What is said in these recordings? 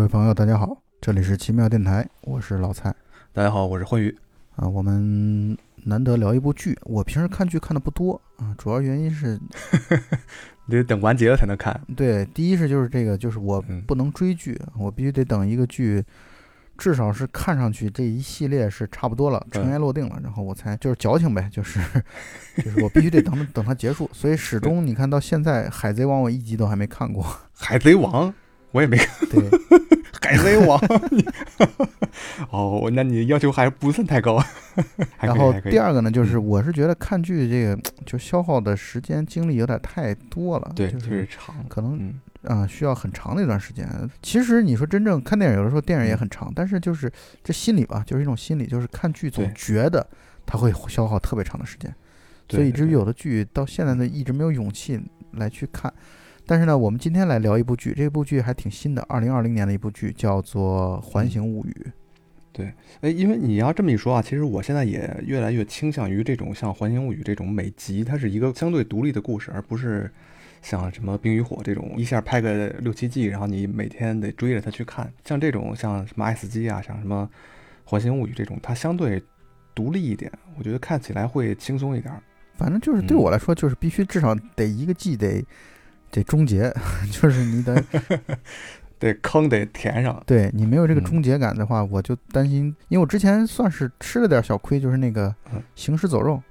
各位朋友，大家好，这里是奇妙电台，我是老蔡大家好，我是欢愉。啊。我们难得聊一部剧，我平时看剧看的不多啊，主要原因是你 得等完结了才能看。对，第一是就是这个，就是我嗯不能追剧，我必须得等一个剧，至少是看上去这一系列是差不多了，尘埃落定了，然后我才就是矫情呗，就是就是我必须得等 等它结束，所以始终你看到现在《海贼王》我一集都还没看过，海贼王我也没看。对，海贼王，哦，那你要求还不算太高。然后第二个呢，就是嗯我是觉得看剧这个就消耗的时间精力有点太多了，对，就就是是长。可能嗯，啊、需要很长的一段时间。其实你说真正看电影，有的时候电影也很长，但是就是这心理吧，就是一种心理，就是看剧总对觉得它会消耗特别长的时间，对所以以至于对有的剧到现在呢一直没有勇气来去看。但是呢，我们今天来聊一部剧，这部剧还挺新的，二零二零年的一部剧，叫做《环形物语》。对哎，因为你要这么一说啊，其实我现在也越来越倾向于这种像《环形物语》这种每集它是一个相对独立的故事，而不是像什么《冰与火》这种一下拍个六七季，然后你每天得追着它去看。像这种像什么《爱死机》啊，像什么《环形物语》这种，它相对独立一点，我觉得看起来会轻松一点。反正就是对嗯我来说，就是必须至少得一个季得得终结，就是你得 得，坑得填上。对你没有这个嗯终结感的话，我就担心，因为我之前算是吃了点小亏，就是那个嗯《行尸走肉》，《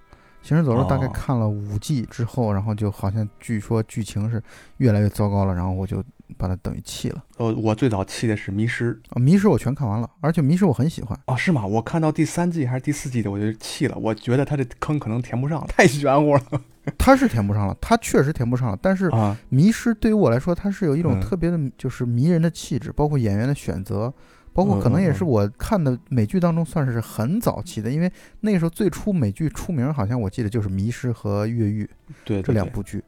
行尸走肉》大概哦看了五季之后，然后就好像据说剧情是越来越糟糕了，然后我就把它等于弃了。呃，我最早弃的是《迷失》啊，迷失我全看完了，而且迷失我很喜欢。哦，是吗？我看到第三季还是第四季的，我就弃了。我觉得他这坑可能填不上了，太玄乎了 它是填不上了，它确实填不上了，但是啊！迷失对于我来说，它是有一种嗯特别的，就是迷人的气质，包括演员的选择，包括可能也是我看的美剧当中算是很早期的，因为那时候最初美剧出名，好像我记得就是《迷失》和《越狱》对，这两部剧，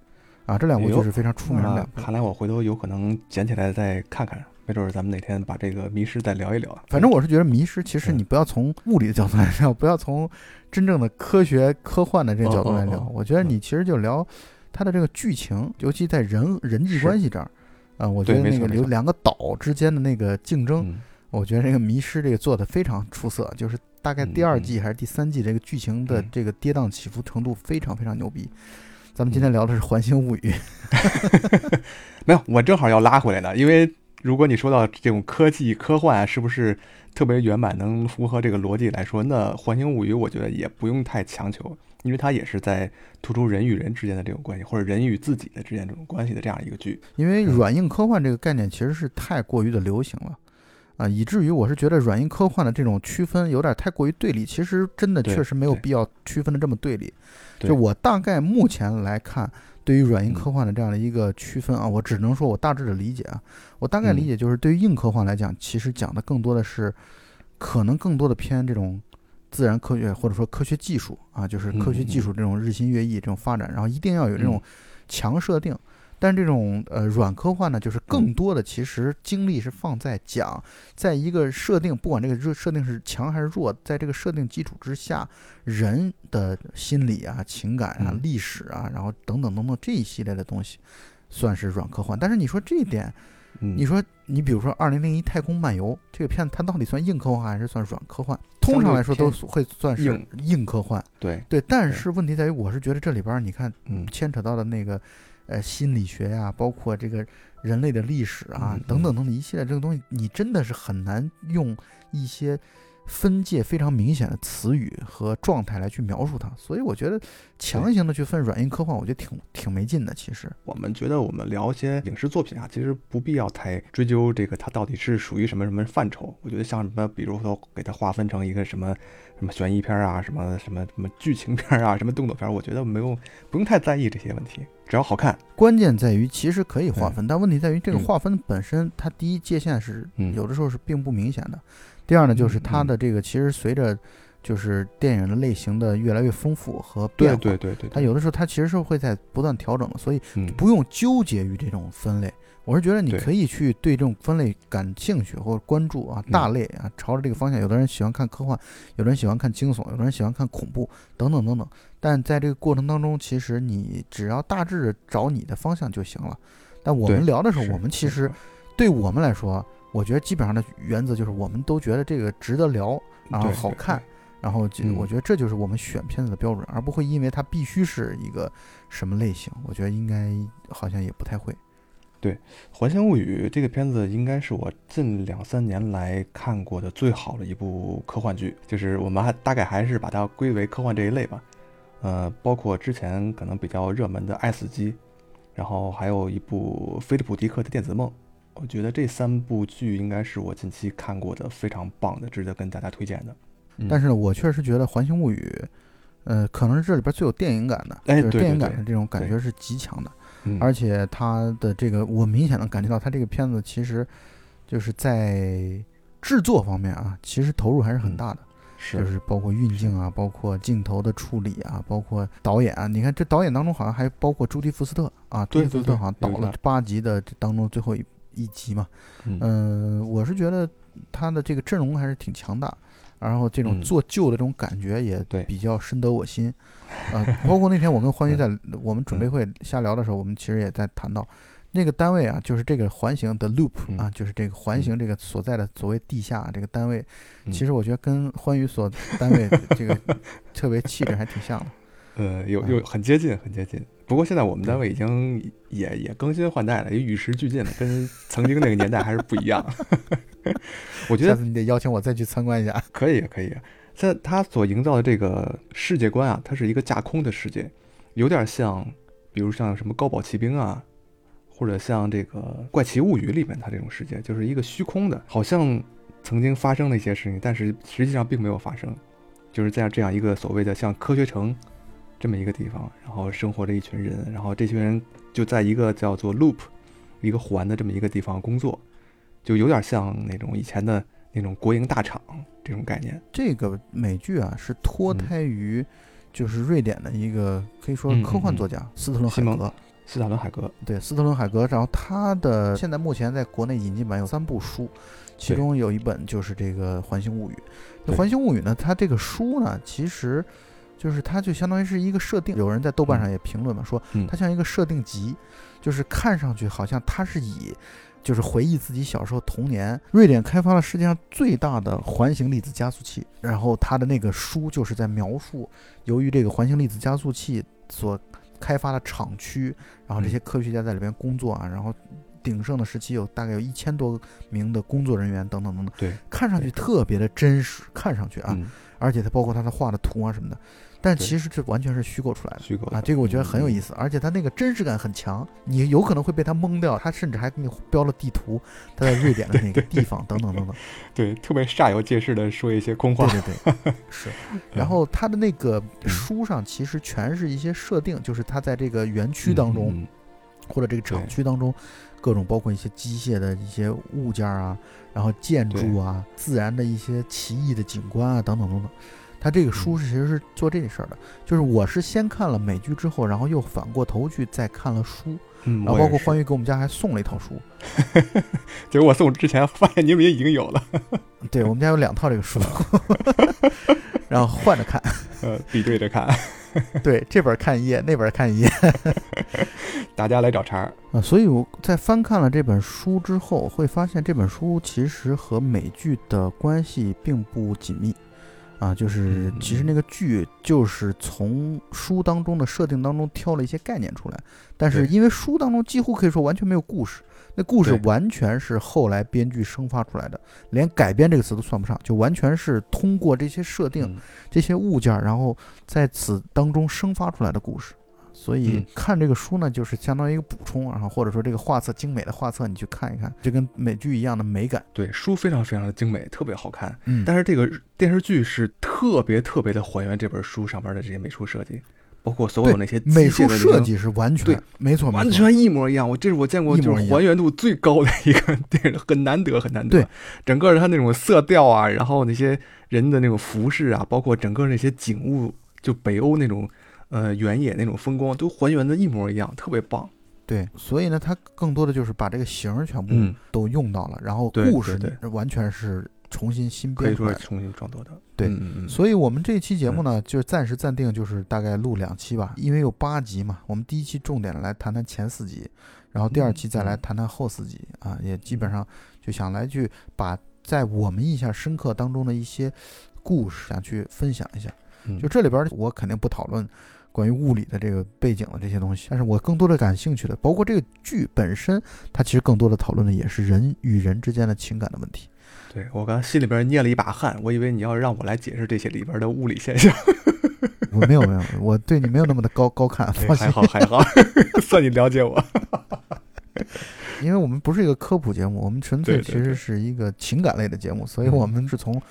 啊，这两部剧是非常出名的。看来我回头有可能捡起来再看看，没准儿咱们哪天把这个迷失再聊一聊。反正我是觉得《迷失》其实嗯。你不要从物理的角度来聊，不要从真正的科学科幻的这个角度来聊我觉得你其实就聊它的这个剧情，尤其在人人际关系这儿。啊，我觉得那个有两个岛之间的那个竞争，嗯，我觉得这个《迷失》这个做的非常出色，就是大概第二季还是第三季，这个剧情的嗯这个跌宕起伏程度非常非常牛逼。咱们今天聊的是《环形物语》没有，我正好要拉回来呢，因为如果你说到这种科技科幻啊是不是特别圆满，能符合这个逻辑来说，那《环形物语》我觉得也不用太强求，因为它也是在突出人与人之间的这种关系，或者人与自己的之间这种关系的这样一个剧。因为嗯软硬科幻这个概念其实是太过于的流行了。啊，以至于我是觉得软硬科幻的这种区分有点太过于对立，其实真的确实没有必要区分的这么对立。对。就我大概目前来看，对于软硬嗯。科幻的这样的一个区分啊，我只能说我大致的理解啊，我大概理嗯。解就是对于硬科幻来讲，其实讲的更多的是，可能更多的偏这种自然科学或者说科学技术啊，就是科学技术这种日新月异这种发展，然后一定要有这种嗯。强设定。但这种呃软科幻呢，就是更多的其实精力是放在讲，在一个设定，不管这个热设定是强还是弱，在这个设定基础之下，人的心理啊、情感啊、嗯历史啊，然后等等等等这一系列的东西，算是软科幻。但是你说这一点，嗯，你说你比如说《二零零一太空漫游》这个片子，它到底算硬科幻还是算软科幻？通常来说都会算是硬硬科幻。对，对，但是问题在于，我是觉得这里边儿你看嗯牵扯到的那个呃心理学呀、包括这个人类的历史啊、嗯等等等等一系列这个东西，你真的是很难用一些分界非常明显的词语和状态来去描述它。所以我觉得强行的去分软硬科幻，我觉得挺挺没劲的。其实，我们觉得我们聊一些影视作品啊，其实不必要太追究这个它到底是属于什么什么范畴。我觉得像什么，比如说给它划分成一个什么什么悬疑片啊，什么什么什么剧情片啊，什么动作片，我觉得没有不用太在意这些问题，只要好看。关键在于其实可以划分，但问题在于这个嗯划分本身，它第一界限是嗯有的时候是并不明显的。第二呢，就是嗯它的这个其实随着就是电影的类型的越来越丰富和变化，对对对对，它有的时候它其实是会在不断调整的，所以嗯不用纠结于这种分类。我是觉得你可以去对这种分类感兴趣或者关注啊，嗯大类啊，朝着这个方向。有的人喜欢看科幻，有的人喜欢看惊悚，有的人喜欢看恐怖，等等等等。但在这个过程当中，其实你只要大致找你的方向就行了。但我们聊的时候，我们其实对我们来说，我觉得基本上的原则就是，我们都觉得这个值得聊，然后对对好看，然后我觉得这就是我们选片子的标准，而不会因为它必须是一个什么类型，我觉得应该好像也不太会。《还乡物语》这个片子应该是我近两三年来看过的最好的一部科幻剧，就是我们还大概还是把它归为科幻这一类吧。呃，包括之前可能比较热门的《爱死机》，然后还有一部菲利普迪克的《电子梦》，我觉得这三部剧应该是我近期看过的非常棒的，值得跟大家推荐的。嗯但是呢，我确实觉得《环形物语》，呃，可能是这里边最有电影感的，哎就是电影对对对感的这种感觉是极强的。嗯。而且他的这个，我明显能感觉到他这个片子其实就是在制作方面啊，其实投入还是很嗯大的，是。就是包括运镜啊，包括镜头的处理啊，包括导演啊。你看这导演当中好像还包括朱迪福斯特啊，朱迪福斯特好像导了八集的这当中最后一一集嘛。嗯。嗯，我是觉得他的这个阵容还是挺强大，然后这种嗯做旧的这种感觉也比较深得我心。呃，包括那天我跟欢愉在我们准备嗯会瞎聊的时候，我们其实也在谈到那个单位啊，就是这个环形的 loop 啊，嗯就是这个环形这个所在的所谓地下这个单位，嗯其实我觉得跟欢愉所单位这个 特别气质还挺像的。呃，有嗯有很接近，很接近。不过现在我们单位已经也也更新换代了，也与时俱进了，跟曾经那个年代还是不一样。我觉得下次你得邀请我再去参观一下。可以，可以。在他所营造的这个世界观啊，它是一个架空的世界，有点像，比如像什么《高保奇兵》啊，或者像这个《怪奇物语》里面它这种世界，就是一个虚空的，好像曾经发生了一些事情，但是实际上并没有发生。就是在这样一个所谓的像科学城这么一个地方，然后生活着一群人，然后这群人就在一个叫做 loop 一个环的这么一个地方工作，就有点像那种以前的那种国营大厂这种概念。这个美剧啊是脱嗯胎于就是瑞典的一个可以说嗯科幻嗯嗯作家斯特伦海格。斯塔伦海格，对，斯特伦海格，然后他的现在目前在国内引进版有三部书，其中有一本就是这个《环形物语》。那《环形物语》呢，它这个书呢，其实就是它就相当于是一个设定。有人在豆瓣上也评论嘛，说嗯它像一个设定集，就是看上去好像它是以就是回忆自己小时候童年。瑞典开发了世界上最大的环形粒子加速器，然后它的那个书就是在描述由于这个环形粒子加速器所开发的厂区，然后这些科学家在里边工作啊，然后鼎盛的时期有大概有一千多名的工作人员等等等等，对，看上去特别的真实，看上去啊，嗯，而且它包括它的画的图啊什么的，但其实这完全是虚构出来的。虚构啊，这个我觉得很有意思。思，而且它那个真实感很强，你有可能会被它蒙掉。它甚至还给你标了地图，它在瑞典的那个地方等等等等。对，特别煞有介事的说一些空话。对对对，是。然后它的那个书上其实全是一些设定，就是它在这个园区当中、嗯，或者这个厂区当中，各种包括一些机械的一些物件啊，然后建筑啊，自然的一些奇异的景观啊等等等等。它这个书是其实是做这事儿的，就是我是先看了美剧之后，然后又反过头去再看了书，嗯，然后包括欢愉，愉给我们家还送了一套书，结果我送之前发现你们也已经有了，对我们家有两套这个书 然后换着看，呃，比对着看，对这本看一页，那本看一页，大家来找茬儿。啊，所以我在翻看了这本书之后，会发现这本书其实和美剧的关系并不紧密，啊，就是嗯其实那个剧就是从书当中的设定当中挑了一些概念出来，但是因为书当中几乎可以说完全没有故事，那故事完全是后来编剧生发出来的，连改编这个词都算不上，就完全是通过这些设定、嗯。这些物件，然后在此当中生发出来的故事。所以嗯看这个书呢，就是相当于一个补充，然后或者说这个画册精美的画册，你去看一看，就跟美剧一样的美感。对，书非常非常的精美，特别好看。嗯但是这个电视剧是特别特别的还原这本书上边的这些美术设计，包括所有那些美术的设计是完全对没错，完全一模一样。我这是我见过就是还原度最高的一个 电影，很难得很难得。对，整个它那种色调啊，然后那些人的那种服饰啊，包括整个那些景物，就北欧那种呃原野那种风光，都还原的一模一样，特别棒。对，所以呢，它更多的就是把这个形儿全部嗯，都用到了，然后故事完全是重新新编出来的。说是重新创作的。对所以我们这期节目呢，就是暂时暂定，就是大概录两期吧，因为有八集嘛。我们第一期重点来谈谈前四集，然后第二期再来嗯谈谈后四集啊，也基本上就想来去把在我们印象深刻当中的一些故事想去分享一下。嗯就这里边儿我肯定不讨论关于物理的这个背景的这些东西，但是我更多的感兴趣的，包括这个剧本身，它其实更多的讨论的也是人与人之间的情感的问题。对我刚心里边捏了一把汗，我以为你要让我来解释这些里边的物理现象。我没有没有，我对你没有那么的高高看，放心还，好还好，算你了解我。因为我们不是一个科普节目，我们纯粹其实是一个情感类的节目，所以嗯我们是从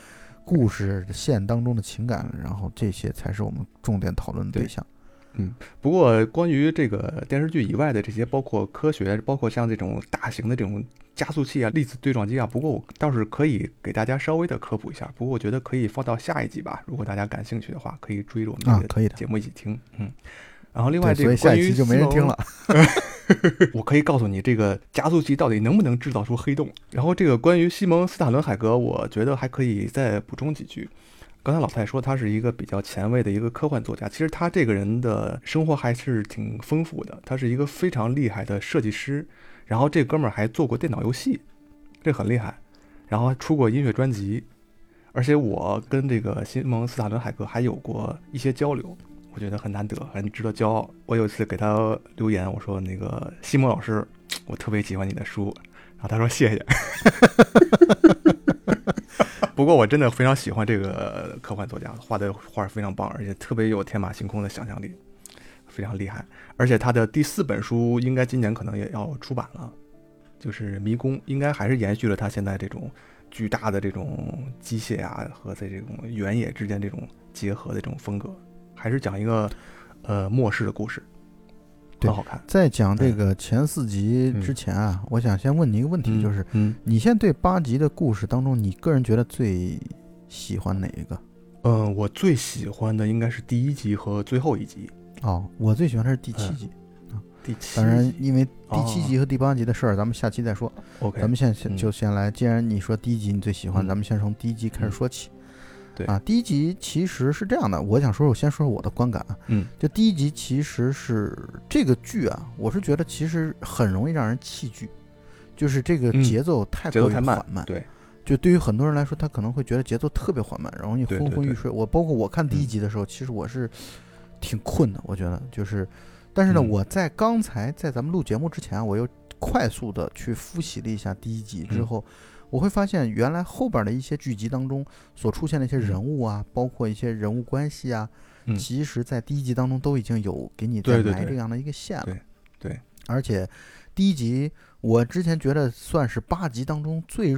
故事线当中的情感，然后这些才是我们重点讨论的对对嗯。不过，关于这个电视剧以外的这些，包括科学，包括像这种大型的这种加速器啊、粒子对撞机啊，不过我倒是可以给大家稍微的科普一下。不过我觉得可以放到下一集吧，如果大家感兴趣的话，可以追着我们这，个啊可以的。节目一起听。嗯，然后另外，这个关于所以下一期就没人听了。我可以告诉你，这个加速器到底能不能制造出黑洞。然后这个关于西蒙斯塔伦海格，我觉得还可以再补充几句。刚才老蔡说他是一个比较前卫的一个科幻作家，其实他这个人的生活还是挺丰富的。他是一个非常厉害的设计师，然后这哥们儿还做过电脑游戏，这很厉害。然后还出过音乐专辑，而且我跟这个西蒙斯塔伦海格还有过一些交流，我觉得很难得，很值得骄傲。我有一次给他留言，我说那个西蒙老师，我特别喜欢你的书，然后他说谢谢。不过我真的非常喜欢这个科幻作家，画的画非常棒，而且特别有天马行空的想象力，非常厉害。而且他的第四本书应该今年可能也要出版了，就是《迷宫》，应该还是延续了他现在这种巨大的这种机械啊和在这种原野之间这种结合的这种风格，还是讲一个呃末世的故事，对很好看。在讲这个前四集之前啊，我想先问你一个问题，就是嗯你现在对八集的故事当中，你个人觉得最喜欢哪一个？嗯、呃我最喜欢的应该是第一集和最后一集。哦，我最喜欢的是第七嗯集。第七当然，因为第七哦集和第八集的事儿，咱们下期再说。OK，咱们现先嗯就先来，既然你说第一集你最喜欢，嗯咱们先从第一集开始嗯说起。对啊，第一集其实是这样的，我想说，我先说说我的观感啊。嗯就第一集其实是这个剧啊，我是觉得其实很容易让人弃剧，就是这个嗯节奏太过于缓慢。对，就对于很多人来说，他可能会觉得节奏特别缓慢，容易昏昏欲睡。我包括我看第一嗯集的时候，其实我是挺困的，我觉得就是，但是呢，嗯我在刚才在咱们录节目之前啊，我又快速的去复习了一下第一集之嗯后，我会发现原来后边的一些剧集当中所出现的一些人物啊，包括一些人物关系啊，嗯其实在第一集当中都已经有给你在对对对埋这样的一个线了。对对而且第一集我之前觉得算是八集当中最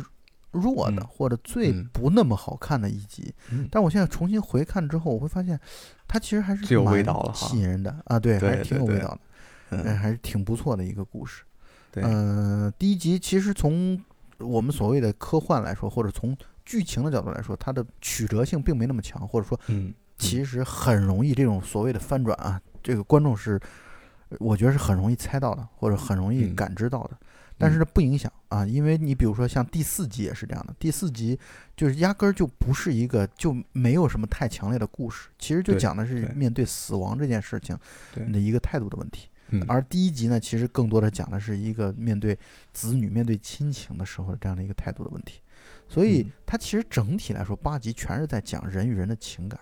弱的，嗯或者最嗯不那么好看的一集。嗯但我现在重新回看之后，我会发现它其实还是最有味蛮道了吸引人的啊，对，还是挺有味道的，嗯，嗯还是挺不错的一个故事。对嗯、第一集其实从我们所谓的科幻来说，或者从剧情的角度来说，它的曲折性并没那么强，或者说嗯其实很容易这种所谓的翻转啊，这个观众是，我觉得是很容易猜到的，或者很容易嗯感知到的。但是呢，不影响啊，因为你比如说像第四集也是这样的，第四集就是压根儿就不是一个就没有什么太强烈的故事，其实就讲的是面对死亡这件事情对的一个态度的问题。嗯而第一集呢，其实更多的讲的是一个面对子女、面对亲情的时候这样的一个态度的问题。所以嗯它其实整体来说，八集全是在讲人与人的情感。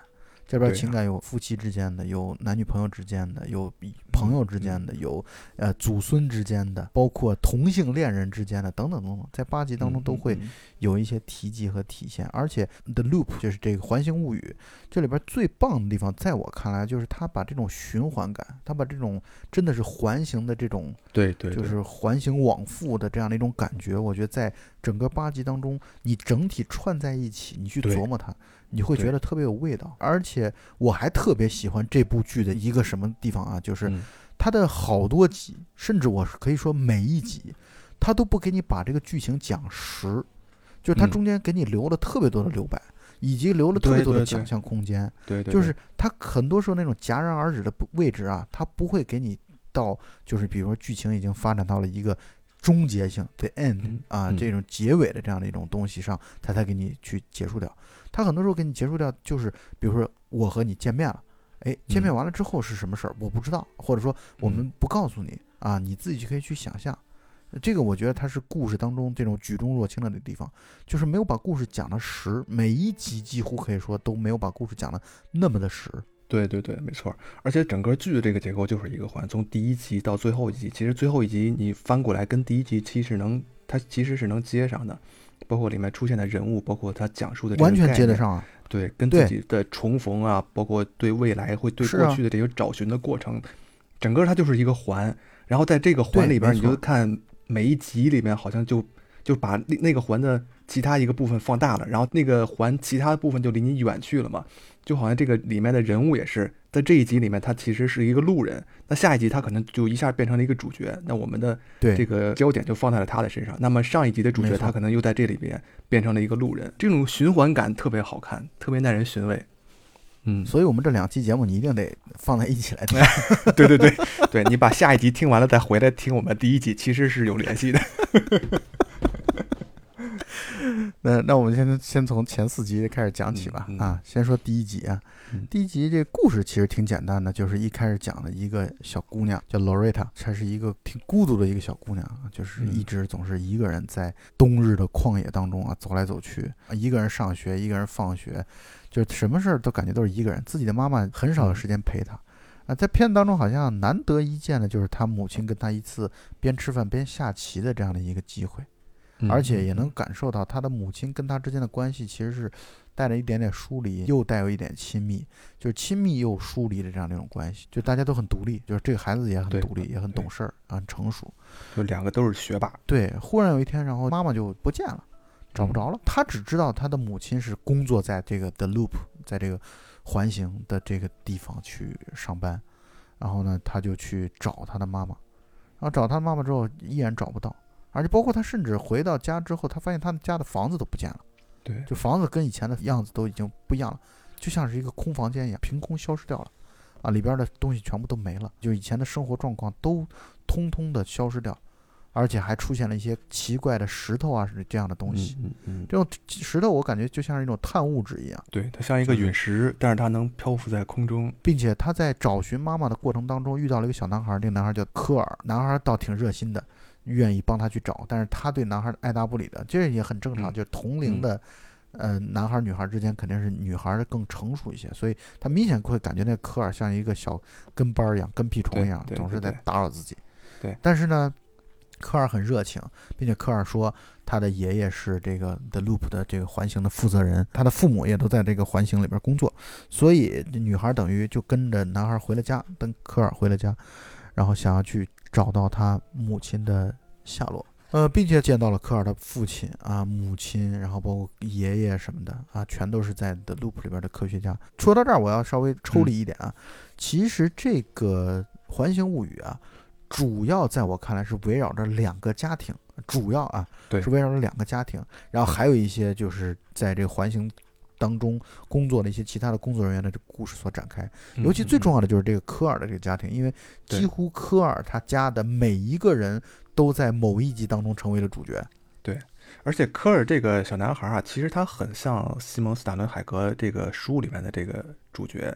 这边情感有夫妻之间的，有男女朋友之间的，有朋友之间的，有呃祖孙之间的，包括同性恋人之间的，等等等等，在八集当中都会嗯有一些提及和体现。而且《The Loop》就是这个环形物语，这里边最棒的地方，在我看来就是它把这种循环感，它把这种真的是环形的这种对对，对就是环形往复的这样的一种感觉，我觉得在整个八集当中，你整体串在一起，你去琢磨它，你会觉得特别有味道。而且我还特别喜欢这部剧的一个什么地方啊，就是嗯它的好多集，甚至我是可以说每一集，它都不给你把这个剧情讲实，就是它嗯中间给你留了特别多的留白，以及留了特别对对对多的想象空间。对对，就是它很多时候那种戛然而止的不位置啊，它不会给你到，就是比如说剧情已经发展到了一个终结性的 end 嗯啊嗯这种结尾的这样的一种东西上，它才给你去结束掉。它很多时候给你结束掉，就是比如说我和你见面了，哎，见面嗯完了之后是什么事儿我不知道，或者说我们嗯不告诉你啊，你自己就可以去想象。这个我觉得它是故事当中这种举重若轻的那地方，就是没有把故事讲的实，每一集几乎可以说都没有把故事讲的那么的实。对对对，没错。而且整个剧的这个结构就是一个环，从第一集到最后一集，其实最后一集你翻过来跟第一集其实能，它其实是能接上的，包括里面出现的人物，包括它讲述的完全接得上啊。对，跟自己的重逢啊，包括对未来会对过去的这个找寻的过程，整个它就是一个环。然后在这个环里边，你就看每一集里面好像就就把那那个环的其他一个部分放大了，然后那个环其他部分就离你远去了嘛。就好像这个里面的人物也是在这一集里面，他其实是一个路人，那下一集他可能就一下变成了一个主角，那我们的这个焦点就放在了他的身上。那么上一集的主角他可能又在这里边变成了一个路人，这种循环感特别好看，特别耐人寻味。嗯，所以我们这两期节目你一定得放在一起来听。对对对对，你把下一集听完了再回来听我们第一集，其实是有联系的。那那我们先先从前四集开始讲起吧。啊，先说第一集啊。第一集这故事其实挺简单的，就是一开始讲的一个小姑娘叫 Loretta，她是一个挺孤独的一个小姑娘啊，就是一直总是一个人在冬日的旷野当中啊走来走去，一个人上学，一个人放学，就是什么事儿都感觉都是一个人，自己的妈妈很少有时间陪他。啊，在片子当中好像难得一见的就是他母亲跟他一次边吃饭边下棋的这样的一个机会。而且也能感受到他的母亲跟他之间的关系其实是带着一点点疏离，又带有一点亲密，就是亲密又疏离的这样的一种关系。就大家都很独立，就是这个孩子也很独立，也很懂事儿，很成熟。就两个都是学霸。对，忽然有一天，然后妈妈就不见了，找不着了。他只知道他的母亲是工作在这个 The Loop，在这个环形的这个地方去上班。然后呢，他就去找他的妈妈，然后找他妈妈之后依然找不到。而且包括他，甚至回到家之后，他发现他们家的房子都不见了。对，就房子跟以前的样子都已经不一样了，就像是一个空房间一样，凭空消失掉了。啊，里边的东西全部都没了，就以前的生活状况都通通的消失掉，而且还出现了一些奇怪的石头啊，是这样的东西。嗯嗯，这种石头我感觉就像是一种碳物质一样。对，它像一个陨石，但是它能漂浮在空中，并且他在找寻妈妈的过程当中遇到了一个小男孩，那个男孩叫科尔，男孩倒挺热心的。愿意帮他去找，但是他对男孩爱答不理的，这也很正常。就是同龄的，呃，男孩女孩之间肯定是女孩更成熟一些，所以他明显会感觉那科尔像一个小跟班一样，跟屁虫一样，总是在打扰自己。对，但是呢，科尔很热情，并且科尔说他的爷爷是这个 The Loop 的这个环形的负责人，他的父母也都在这个环形里边工作，所以女孩等于就跟着男孩回了家，跟科尔回了家，然后想要去。找到他母亲的下落，呃，并且见到了科尔的父亲啊、母亲，然后包括爷爷什么的啊，全都是在 The Loop 里边的科学家。说到这儿，我要稍微抽离一点啊，其实这个《环形物语》啊，主要在我看来是围绕着两个家庭，主要啊，对，是围绕着两个家庭，然后还有一些就是在这个环形。当中工作的一些其他的工作人员的这故事所展开，尤其最重要的就是这个科尔的这个家庭，因为几乎科尔他家的每一个人都在某一集当中成为了主角。对，而且科尔这个小男孩啊，其实他很像西蒙斯·塔伦海格这个书里面的这个主角，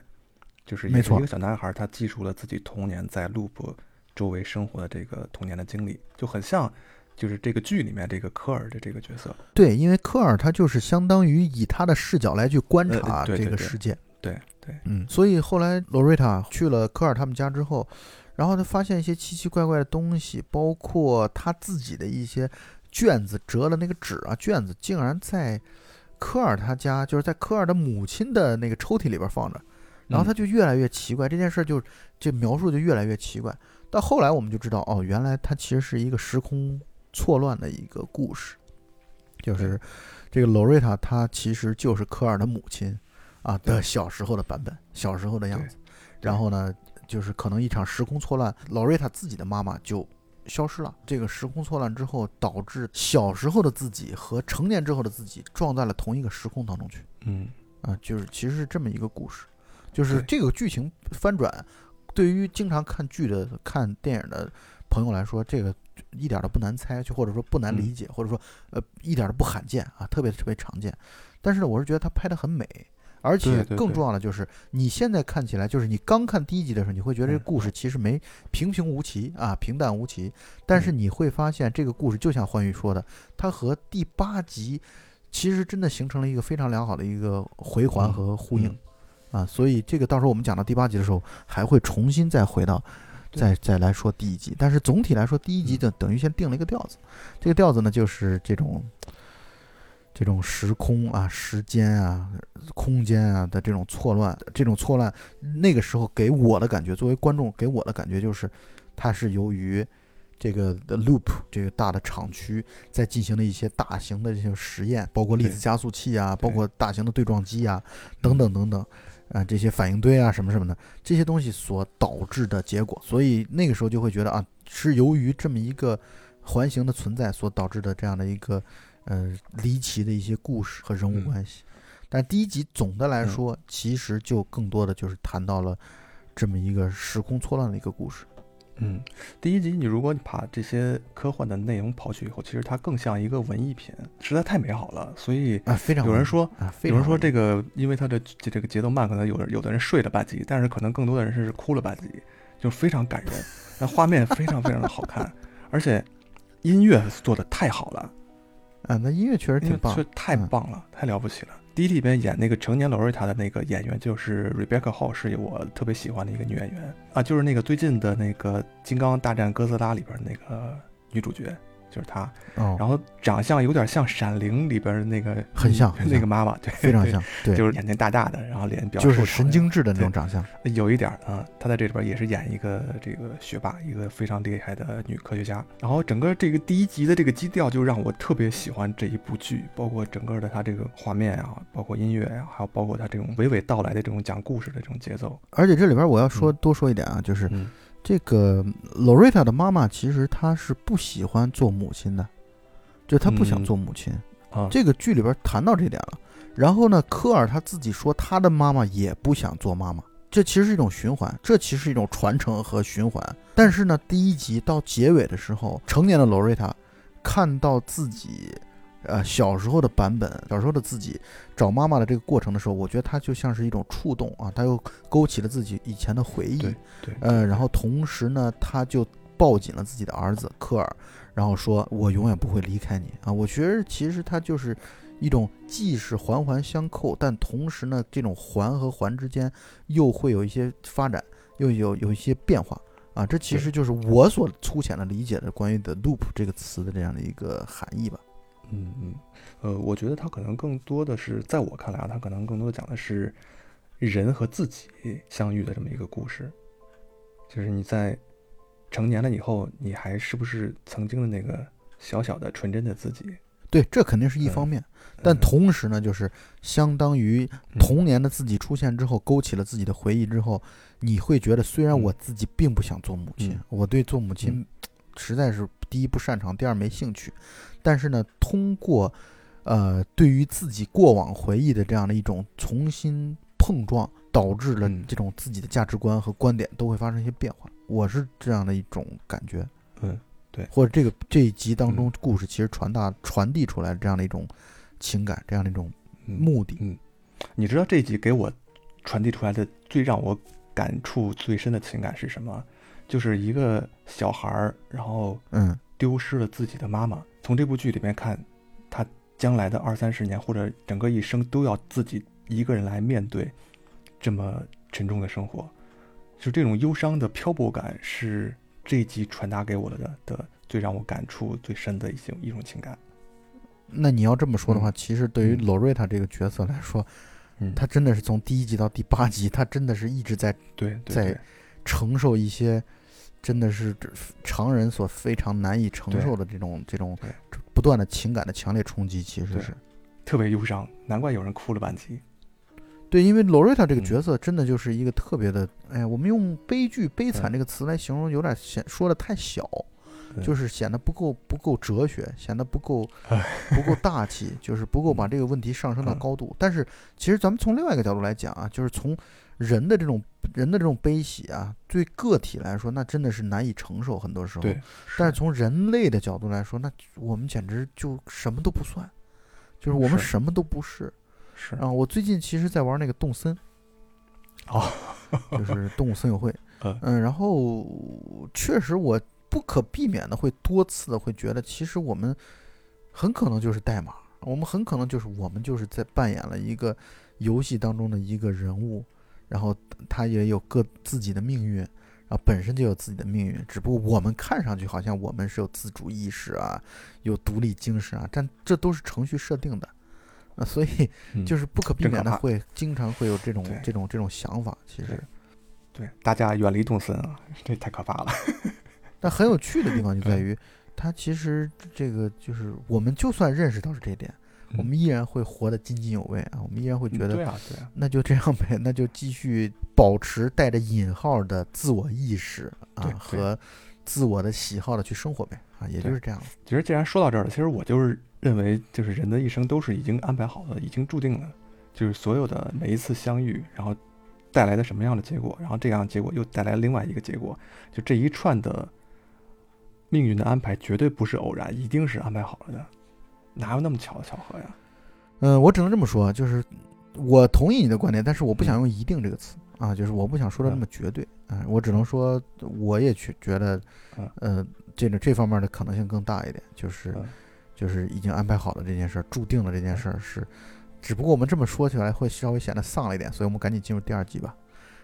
就是一个小男孩，他记述了自己童年在路普周围生活的这个童年的经历，就很像。就是这个剧里面这个科尔的这个角色，对，因为科尔他就是相当于以他的视角来去观察这个世界，对对，嗯，所以后来罗瑞塔去了科尔他们家之后，然后他发现一些奇奇怪怪的东西，包括他自己的一些卷子折了那个纸啊，卷子竟然在科尔他家，就是在科尔的母亲的那个抽屉里边放着，然后他就越来越奇怪，这件事就这描述就越来越奇怪，到后来我们就知道，哦，原来他其实是一个时空。错乱的一个故事，就是这个罗瑞塔，她其实就是科尔的母亲啊的小时候的版本，小时候的样子。然后呢，就是可能一场时空错乱，罗瑞塔自己的妈妈就消失了。这个时空错乱之后，导致小时候的自己和成年之后的自己撞在了同一个时空当中去。嗯，啊，就是其实是这么一个故事，就是这个剧情翻转，对于经常看剧的、看电影的朋友来说，这个。一点都不难猜，就或者说不难理解，或者说呃一点都不罕见啊，特别特别常见。但是呢，我是觉得它拍得很美，而且更重要的就是，你现在看起来，就是你刚看第一集的时候，你会觉得这嗯故事其实没平平无奇啊，平淡无奇。但是嗯你会发现，这个故事就像欢愉说的，它和第八集其实真的形成了一个非常良好的一个回环嗯和呼应嗯啊。所以这个到时候我们讲到第八集的时候，还会重新再回到。再再来说第一集，但是总体来说，第一集嗯的等于先定了一个调子，这个调子呢就是这种这种时空啊、时间啊、空间啊的这种错乱，这种错乱，那个时候给我的感觉，作为观众给我的感觉就是，它是由于这个的 loop 这个大的厂区在进行了一些大型的这些实验，包括粒子加速器啊，包括大型的对撞机啊，等等等等。啊，这些反应堆啊，什么什么的，这些东西所导致的结果，所以那个时候就会觉得啊，是由于这么一个环形的存在所导致的这样的一个呃离奇的一些故事和人物嗯关系。但第一集总的来嗯说，其实就更多的就是谈到了这么一个时空错乱的一个故事。嗯，第一集你如果把这些科幻的内容刨去以后，其实它更像一个文艺片，实在太美好了。所以啊，非常有人说，有人说这个，因为它的这这个节奏慢，可能有人有的人睡了吧唧，但是可能更多的人是哭了吧唧，就非常感人。那画面非常非常的好看，而且音乐做的太好了，啊，那音乐确实挺棒确，太嗯。棒了，太了不起了。第一集里边演那个成年罗瑞塔的那个演员就是 Rebecca Hall，是我特别喜欢的一个女演员。啊，就是那个最近的那个《金刚大战哥斯拉》里边那个女主角，就是她。哦，然后长相有点像《闪灵》里边的那个很像 那个妈妈，对，非常像，对，就是眼睛大大的，然后脸比较就是神经质的那种长相。有一点儿啊，她在这里边也是演一个这个学霸，一个非常厉害的女科学家。然后整个这个第一集的这个基调就让我特别喜欢这一部剧，包括整个的它这个画面啊，包括音乐啊，还有包括它这种娓娓道来的这种讲故事的这种节奏。而且这里边我要说多说一点啊，就是嗯这个 Loretta 的妈妈其实她是不喜欢做母亲的，就她不想嗯做母亲。啊，这个剧里边谈到这点了。然后呢，科尔他自己说他的妈妈也不想做妈妈，这其实是一种循环，这其实是一种传承和循环。但是呢，第一集到结尾的时候，成年的 Loretta 看到自己。呃，小时候的版本，小时候的自己找妈妈的这个过程的时候，我觉得它就像是一种触动啊，它又勾起了自己以前的回忆。对对，呃，然后同时呢，他就抱紧了自己的儿子科尔，然后说：“我永远不会离开你啊！”我觉得其实他就是一种既是环环相扣，但同时呢，这种环和环之间又会有一些发展，又有有一些变化啊。这其实就是我所粗浅的理解的关于的 loop 这个词的这样的一个含义吧。嗯嗯，呃，我觉得他可能更多的是，在我看来啊，他可能更多的讲的是人和自己相遇的这么一个故事，就是你在成年了以后，你还是不是曾经的那个小小的纯真的自己？对，这肯定是一方面，但嗯同时呢，就是相当于童年的自己出现之后，勾起了自己的回忆之后，你会觉得，虽然嗯。我自己并不想做母亲，嗯。我对做母亲实在是第一不擅长，第二没兴趣，但是呢，通过呃对于自己过往回忆的这样的一种重新碰撞，导致了嗯这种自己的价值观和观点都会发生一些变化。我是这样的一种感觉。嗯，对或者这个这一集当中故事其实传达传递出来这样的一种情感，这样的一种嗯目的。嗯，你知道这一集给我传递出来的最让我感触最深的情感是什么？就是一个小孩儿，然后嗯丢失了自己的妈妈。从这部剧里面看，他将来的二三十年或者整个一生都要自己一个人来面对这么沉重的生活，就这种忧伤的漂泊感是这一集传达给我的的最让我感触最深的一种一种情感。那你要这么说的话，嗯其实对于嗯。罗瑞塔这个角色来说，嗯，他真的是从第一集到第八集，他真的是一直在对对在承受一些真的是常人所非常难以承受的这种这种不断的情感的强烈冲击。其实是特别忧伤，难怪有人哭了半集。对，因为罗瑞塔这个嗯角色真的就是一个特别的，哎呀，我们用悲剧、悲惨嗯这个词来形容，有点显说的太小。嗯就是显得不够不够哲学，显得不够哎不够大气，就是不够把这个问题上升到嗯高度。但是其实咱们从另外一个角度来讲啊，就是从人的这种人的这种悲喜啊，对个体来说，那真的是难以承受，很多时候。但是。从人类的角度来说，那我们简直就什么都不算，就是我们什么都不是。是。啊，我最近其实在玩那个动森，哦，就是动物森友会，嗯。嗯，然后确实我不可避免的会多次的会觉得，其实我们很可能就是代码，我们很可能就是我们就是在扮演了一个游戏当中的一个人物，然后他也有各自己的命运，然后本身就有自己的命运，只不过我们看上去好像我们是有自主意识啊，有独立精神啊，但这都是程序设定的。啊，所以嗯就是不可避免的会经常会有这种对这种这种想法，其实是。对大家远离动森啊，这太可怕了。但很有趣的地方就在嗯于，它其实这个就是我们就算认识到是这一点，我们依然会活得津津有味啊，我们依然会觉得嗯对啊，对啊，那就这样呗，那就继续保持带着引号的自我意识啊和自我的喜好的去生活呗啊，也就是这样。其实既然说到这儿了，其实我就是认为，就是人的一生都是已经安排好的，已经注定了，就是所有的每一次相遇，然后带来的什么样的结果，然后这样的结果又带来另外一个结果，就这一串的命运的安排绝对不是偶然，一定是安排好了的，哪有那么巧的巧合呀？嗯，我只能这么说，就是我同意你的观点，但是我不想嗯用“一定”这个词啊，就是我不想说的那嗯么绝对啊，我只能说我也去觉得嗯，呃，这个这方面的可能性更大一点，就是嗯就是已经安排好了这件事儿，注定了这件事儿是，只不过我们这么说起来会稍微显得丧了一点，所以我们赶紧进入第二集吧。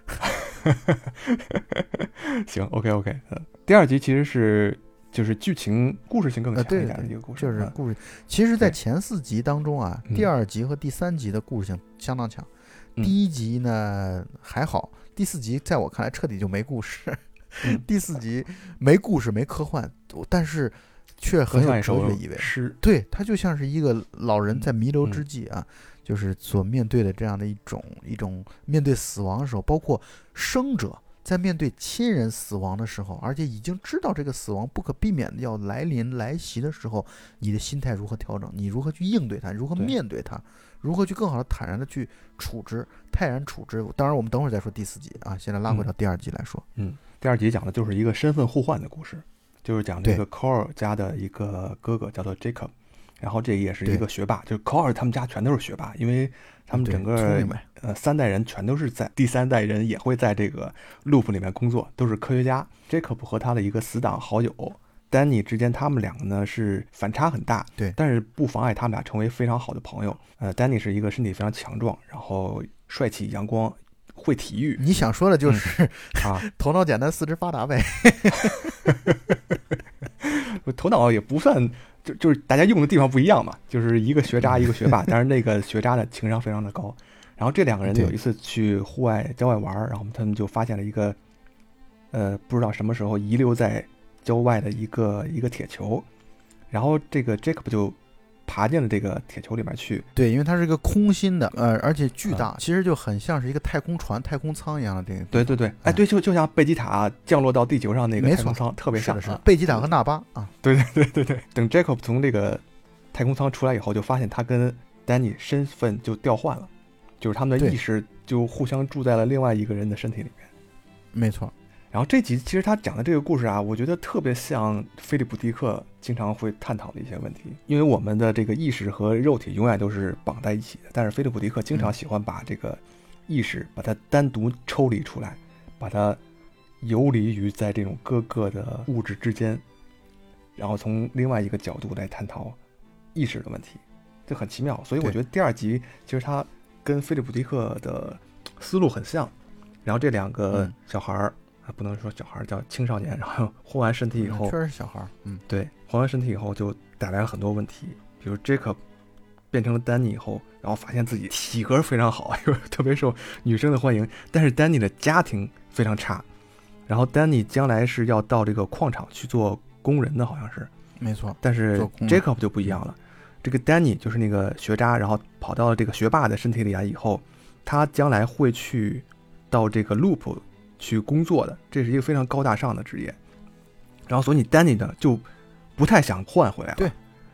行，OK OK，嗯，第二集其实是就是剧情故事性更强一点的对一个故事，嗯就是故事，其实，在前四集当中啊，第嗯二集和第三集的故事性相当强，嗯。第一集呢还好，第四集在我看来彻底就没故事，嗯。第四集没故事没科幻，但是却很有哲学意味。是，对，它就像是一个老人在弥留嗯。之际啊，就是所面对的这样的一种一种面对死亡的时候，包括生者在面对亲人死亡的时候，而且已经知道这个死亡不可避免的要来临来袭的时候，你的心态如何调整，你如何去应对它，如何面对它，如何去更好的坦然的去处之，泰然处之。当然，我们等会儿再说第四集啊，现在拉回嗯。到第二集来说。嗯第二集讲的就是一个身份互换的故事，就是讲这个 Cole 家的一个哥哥叫做 Jacob，然后这也是一个学霸，就是 Cole 他们家全都是学霸，因为他们整个呃三代人全都是在第三代人也会在这个 loop 里面工作，都是科学家。Jacob 和他的一个死党好友 Danny 之间，他们两个呢是反差很大，对但是不妨碍他们俩成为非常好的朋友。呃，Danny 是一个身体非常强壮，然后帅气阳光，会体育你想说的就是、啊，头脑简单，四肢发达呗。头脑也不算，就就是大家用的地方不一样嘛，就是一个学渣，一个学霸，但是那个学渣的情商非常的高。然后这两个人有一次去户外郊外玩儿，然后他们就发现了一个，呃，不知道什么时候遗留在郊外的一个一个铁球，然后这个 Jacob 就爬进了这个铁球里面去，对，因为它是一个空心的，呃，而且巨嗯大，其实就很像是一个太空船、太空舱一样的这个。对对对，哎哎对，就就像贝吉塔降落到地球上那个太空舱特别是的，是。像啊的，贝吉塔和纳巴啊，对对对对对，等 Jacob 从这个太空舱出来以后，就发现他跟 Danny 身份就调换了，就是他们的意识就互相住在了另外一个人的身体里面。没错，然后这集其实他讲的这个故事啊，我觉得特别像菲利普·迪克经常会探讨的一些问题，因为我们的这个意识和肉体永远都是绑在一起的，但是菲利普·迪克经常嗯喜欢把这个意识把它单独抽离出来，把它游离于在这种各个的物质之间，然后从另外一个角度来探讨意识的问题，这很奇妙。所以我觉得第二集其实它跟菲利普·迪克的思路很像。然后这两个嗯小孩儿、啊，不能说小孩儿，叫青少年，然后 换完身体以后确，实是小孩儿，嗯，对，换完身体以后就带来了很多问题，比如 Jacob 变成了丹尼以后，然后发现自己体格非常好，又 特别受女生的欢迎，但是丹尼的家庭非常差，然后丹尼将来是要到这个矿场去做工人的，好像是，没错，但是 Jacob 就不一样了，这个 Danny 就是那个学渣，然后跑到了这个学霸的身体里啊，以后他将来会去到这个 Loop 去工作的，这是一个非常高大上的职业。然后所以你 Danny 呢就不太想换回来了，对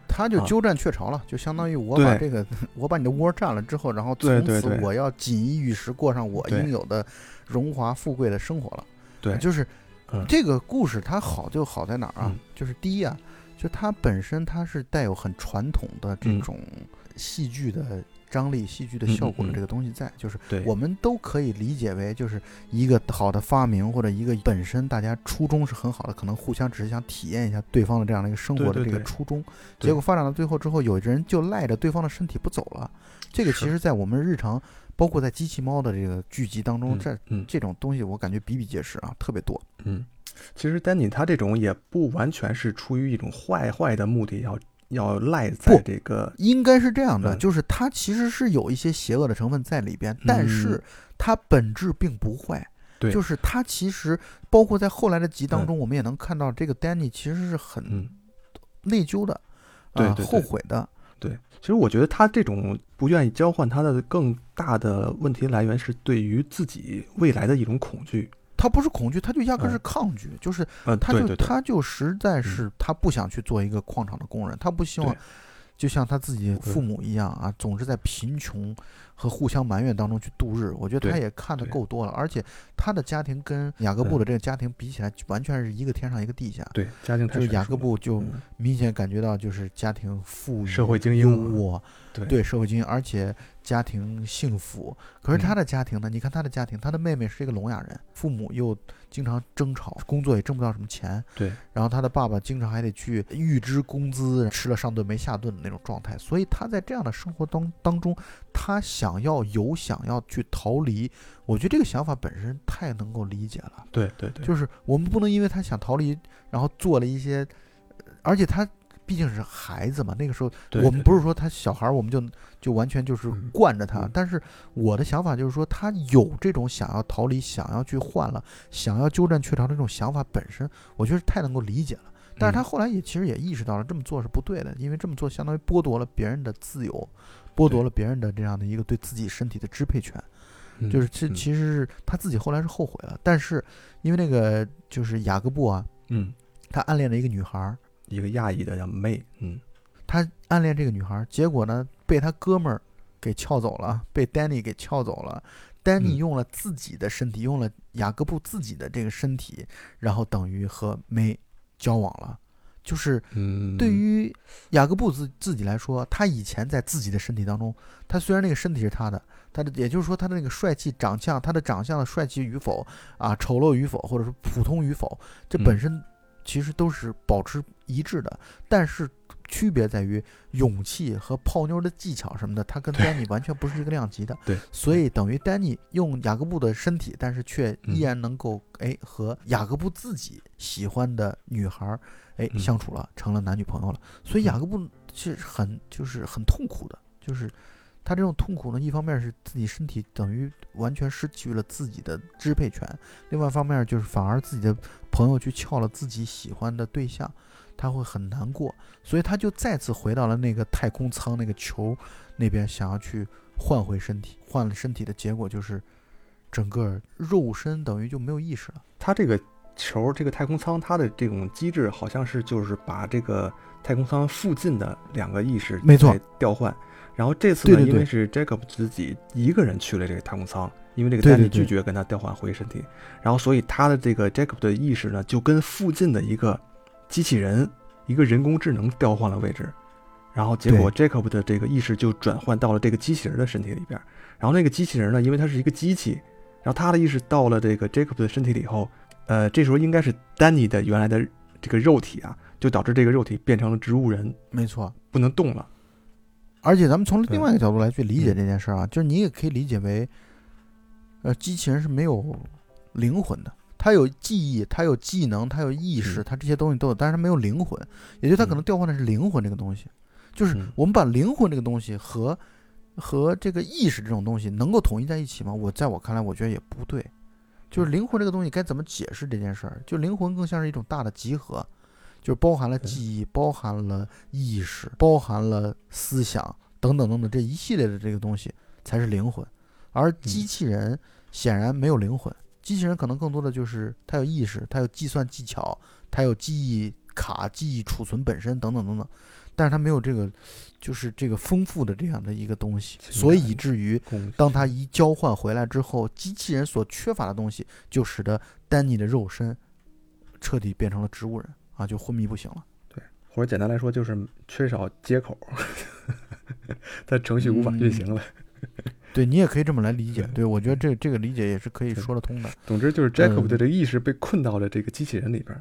他就啊。鸠占鹊巢了，就相当于我把这个 我把你的窝占了之后，然后从此我要锦衣玉食，过上我应有的荣华富贵的生活了。对。就是嗯。这个故事它好就好在哪儿啊？嗯？就是第一啊，就它本身它是带有很传统的这嗯。种戏剧的张力、戏剧的嗯效果的嗯。这个东西在，就是，我们都可以理解为就是一个好的发明或者一个本身大家初衷是很好的，可能互相只是想体验一下对方的这样的一个生活的这个初衷，结果发展到最后之后，有的人就赖着对方的身体不走了。这个其实，在我们日常，包括在机器猫的这个剧集当中，嗯这嗯。这种东西我感觉比比皆是啊，特别多。嗯，其实丹尼他这种也不完全是出于一种坏坏的目的，要要赖在这个应该是这样的，嗯就是它其实是有一些邪恶的成分在里边，但是它本质并不坏。嗯对就是它其实包括在后来的集当中，我们也能看到这个 Danny 其实是很嗯，内疚的，啊后悔的。对，其实我觉得他这种不愿意交换，他的更大的问题来源是对于自己未来的一种恐惧。他不是恐惧，他就压根儿是嗯。抗拒，就是呃，他就他就实在是他不想去做一个矿场的工人，他不希望就像他自己父母一样啊，总是在贫穷和互相埋怨当中去度日。我觉得他也看得够。多了，而且他的家庭跟雅各布的这个家庭比起来，完全是一个天上一个地下。对家庭太就是雅各布就嗯。明显感觉到，就是家庭富裕、社会精优英渥，对。对社会精英，而且家庭幸福。可是他的家庭呢？你看他的家庭，他的妹妹是一个聋哑人，父母又经常争吵，工作也挣不到什么钱。对，然后他的爸爸经常还得去预支工资，吃了上顿没下顿的那种状态。所以他在这样的生活当当中，他想要有想要去逃离，我觉得这个想法本身太能够理解了。对对对，就是我们不能因为他想逃离，然后做了一些，呃而且他毕竟是孩子嘛，那个时候我们不是说他小孩儿，我们就就完全就是嗯惯着他。嗯但是我的想法就是说，他有这种想要逃离、想要去换了、想要鸠占鹊巢的这种想法本身，我觉得太能够理解了。但是他嗯后来也其实也意识到了这么做是不对的，因为这么做相当于剥夺了别人的自由，剥夺了别人的这样的一个对自己身体的支配权。嗯就是这嗯其实是他自己后来是后悔了，但是因为那个就是雅各布啊，嗯，他暗恋了一个女孩儿，一个亚裔的叫 May，，嗯他暗恋这个女孩儿，结果呢被他哥们儿给撬走了，被 Danny 给撬走了。Danny 嗯用了自己的身体，用了雅各布自己的这个身体，然后等于和 May 交往了。就是嗯，对于雅各布自自己来说，他以前在自己的身体当中，他虽然那个身体是他的，他的也就是说他的那个帅气长相，他的长相的帅气与否啊，丑陋与否，或者说普通与否，这本嗯身其实都是保持一致的，但是区别在于勇气和泡妞的技巧什么的，他跟丹尼完全不是一个量级的。对所以等于丹尼用雅各布的身体，但是却依嗯然能够哎和雅各布自己喜欢的女孩儿哎嗯相处了，成了男女朋友了。所以雅各布是很就是很痛苦的，就是他这种痛苦呢，一方面是自己身体等于完全失去了自己的支配权，另外一方面就是反而自己的朋友去撬了自己喜欢的对象，他会很难过，所以他就再次回到了那个太空舱那个球那边，想要去换回身体，换了身体的结果就是整个肉身等于就没有意识了。他这个球，这个太空舱，它的这种机制好像是就是把这个太空舱附近的两个意识没错调换。然后这次呢，对对对因为是 Jacob 自己一个人去了这个太空舱，因为这个对 Danny 拒绝跟他调换回身体，然后所以他的这个 Jacob 的意识呢，就跟附近的一个机器人、一个人工智能调换了位置。然后结果 Jacob 的这个意识就转换到了这个机器人的身体里边，然后那个机器人呢，因为它是一个机器，然后他的意识到了这个 Jacob 的身体里以后，呃，这时候应该是丹尼的原来的这个肉体啊，就导致这个肉体变成了植物人，没错，不能动了。而且咱们从另外一个角度来去理解嗯。这件事儿啊，就是你也可以理解为，呃，机器人是没有灵魂的，它有记忆，它有技能，它有意识，嗯。它这些东西都有，但是它没有灵魂，也就它可能嗯。调换的是灵魂这个东西，就是嗯。我们把灵魂这个东西和和这个意识这种东西能够统一在一起吗？我在我看来，我觉得也不对。就是灵魂这个东西该怎么解释这件事儿？就灵魂更像是一种大的集合，就包含了记忆，包含了意识，包含了思想等等等等这一系列的这个东西才是灵魂。而机器人显然没有灵魂，机器人可能更多的就是它有意识，它有计算技巧，它有记忆卡、记忆储存本身等等等等，但是它没有这个就是这个丰富的这样的一个东西，所以以至于当它一交换回来之后，机器人所缺乏的东西，就使得丹尼的肉身彻底变成了植物人啊，就昏迷不醒了。对或者简单来说就是缺少接口，它程序无法运行了。对你也可以这么来理解。对对我觉得这这个理解也是可以说得通的。总之就是 Jacob 嗯的这个意识被困到了这个机器人里边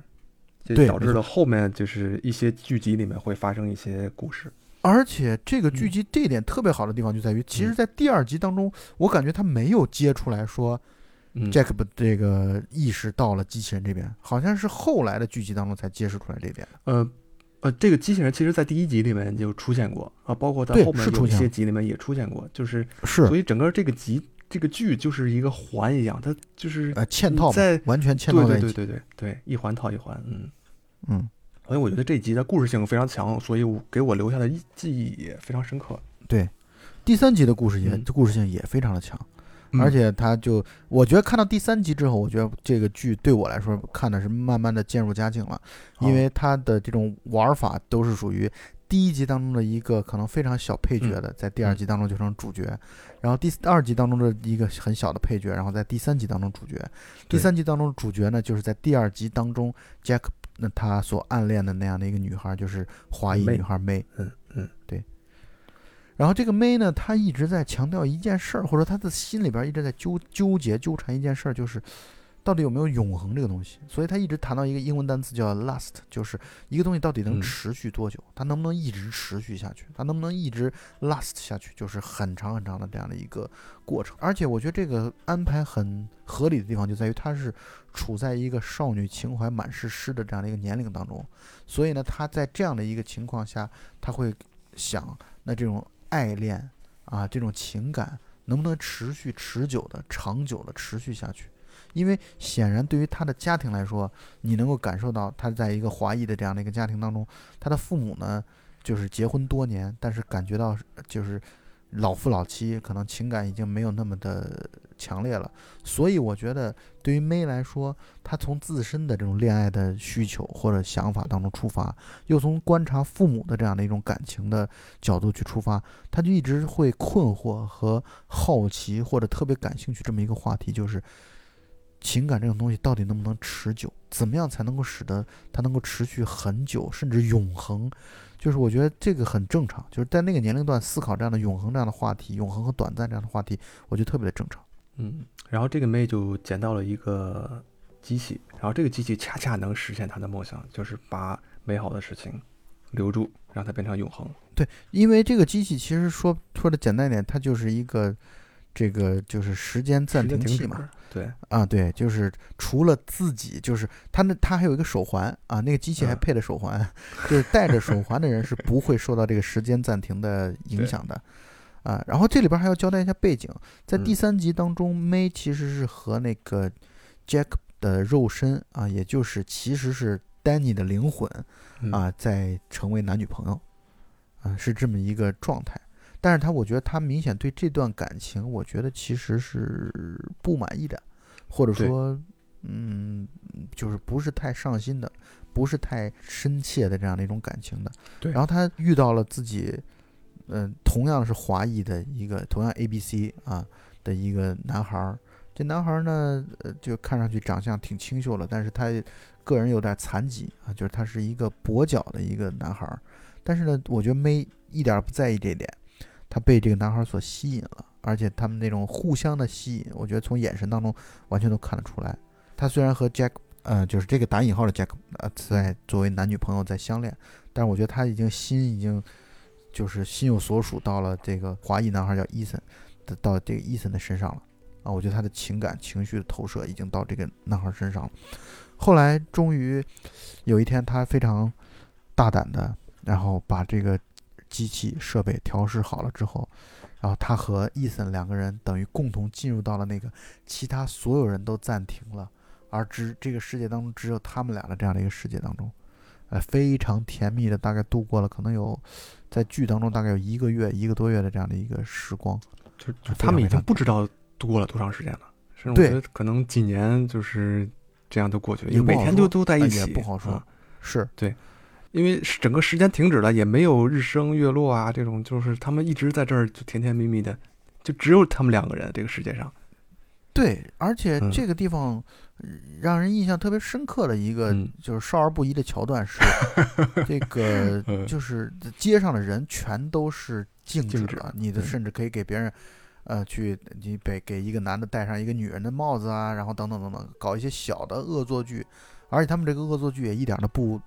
对导致了后面就是一些剧集里面会发生一些故事。而且这个嗯剧集这一点特别好的地方就在于，其实，在第二集当中，我感觉他没有接出来说嗯 Jacob 这个意识到了机器人这边，好像是后来的剧集当中才揭示出来这边。呃呃，这个机器人其实在第一集里面就出现过啊，包括在后面有一些集里面也出现过，就是是所以整个这个集这个剧就是一个环一样，它就是呃嵌套在，完全嵌套在一起。对对对对对，一环套一环，嗯。嗯，所以我觉得这集的故事性非常强，所以我给我留下的记忆也非常深刻。对。第三集的故事也嗯故事性也非常的强，嗯而且他就我觉得看到第三集之后，我觉得这个剧对我来说看的是慢慢的渐入佳境了。因为他的这种玩法都是属于第一集当中的一个可能非常小配角的，在第二集当中就成主角，然后第二集当中的一个很小的配角，然后在第三集当中主角。第三集当中主角呢，就是在第二集当中，Jack 那他所暗恋的那样的一个女孩，就是华裔女孩 May。嗯嗯然后这个 May 呢，她一直在强调一件事儿，或者她的心里边一直在纠纠结纠缠一件事儿，就是到底有没有永恒这个东西。所以她一直谈到一个英文单词叫 last，就是一个东西到底能嗯持续多久，它能不能一直持续下去，它能不能一直 last 下去，就是很长很长的这样的一个过程。而且我觉得这个安排很合理的地方就在于它是处在一个少女情怀满是诗的这样的一个年龄当中，所以呢，她在这样的一个情况下，她会想，那这种爱恋啊，这种情感能不能持续、持久的、长久的持续下去？因为显然对于他的家庭来说，你能够感受到他在一个华裔的这样的一个家庭当中，他的父母呢，就是结婚多年，但是感觉到就是老夫老妻，可能情感已经没有那么的强烈了。所以我觉得，对于 May 来说，她从自身的这种恋爱的需求或者想法当中出发，又从观察父母的这样的一种感情的角度去出发，他就一直会困惑和好奇，或者特别感兴趣这么一个话题，就是情感这种东西到底能不能持久？怎么样才能够使得它能够持续很久，甚至永恒？就是我觉得这个很正常，就是在那个年龄段思考这样的永恒这样的话题，永恒和短暂这样的话题，我觉得特别的正常。嗯，然后这个妹就捡到了一个机器，然后这个机器恰恰能实现她的梦想，就是把美好的事情留住，让它变成永恒。对因为这个机器其实说说的简单一点，它就是一个这个就是时间暂停器嘛。，对，啊，对，就是除了自己，就是它那它还有一个手环啊，那个机器还嗯配了手环，就是戴着手环的人是不会受到这个时间暂停的影响的，啊，然后这里边还要交代一下背景，在第嗯三集当中，May 其实是和那个 Jack 的肉身啊，也就是其实是 Danny 的灵魂嗯，啊，在成为男女朋友，啊，是这么一个状态。但是他，我觉得他明显对这段感情，我觉得其实是不满意的，或者说，嗯，就是不是太上心的，不是太深切的这样的一种感情的。对然后他遇到了自己，嗯、同样是华裔的一个，同样 A B C 啊的一个男孩儿。这男孩儿呢，呃，就看上去长相挺清秀的，但是他个人有点残疾啊，就是他是一个跛脚的一个男孩儿。但是呢，我觉得 May 一点儿不在意这点，他被这个男孩儿所吸引了，而且他们那种互相的吸引，我觉得从眼神当中完全都看得出来。他虽然和 Jack，呃，就是这个打引号的 Jack，呃，在作为男女朋友在相恋，但是我觉得他已经心已经就是心有所属到了这个华裔男孩叫伊森的到这个伊森的身上了啊，我觉得他的情感情绪的投射已经到这个男孩身上了。后来终于有一天，他非常大胆的，然后把这个机器设备调试好了之后，然后他和伊森两个人等于共同进入到了那个其他所有人都暂停了，而只这个世界当中只有他们俩的这样的一个世界当中，呃，非常甜蜜的，大概度过了可能有在剧当中大概有一个月一个多月的这样的一个时光。就就他们已经不知道度过了多长时间了，甚至我对觉得可能几年就是这样都过去了，因为每天就说呃都在一起，也不好说啊是因为是整个时间停止了，也没有日升月落啊，这种就是他们一直在这儿就甜甜蜜蜜的，就只有他们两个人这个世界上。对，而且嗯这个地方呃让人印象特别深刻的一个嗯就是少儿不宜的桥段是，这个嗯就是街上的人全都是静止的，你的甚至可以给别人。呃，去你给给一个男的戴上一个女人的帽子啊，然后等等等等，搞一些小的恶作剧，而且他们这个恶作剧也一点都不，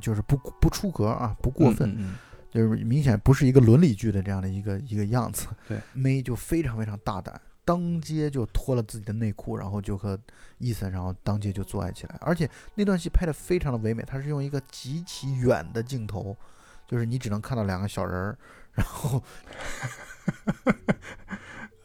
就是不不出格啊，不过分，嗯嗯就是明显不是一个伦理剧的这样的一个一个样子。对，May 就非常非常大胆，当街就脱了自己的内裤，然后就和伊森，然后当街就做爱起来。而且那段戏拍的非常的唯美，它是用一个极其远的镜头，就是你只能看到两个小人儿，然后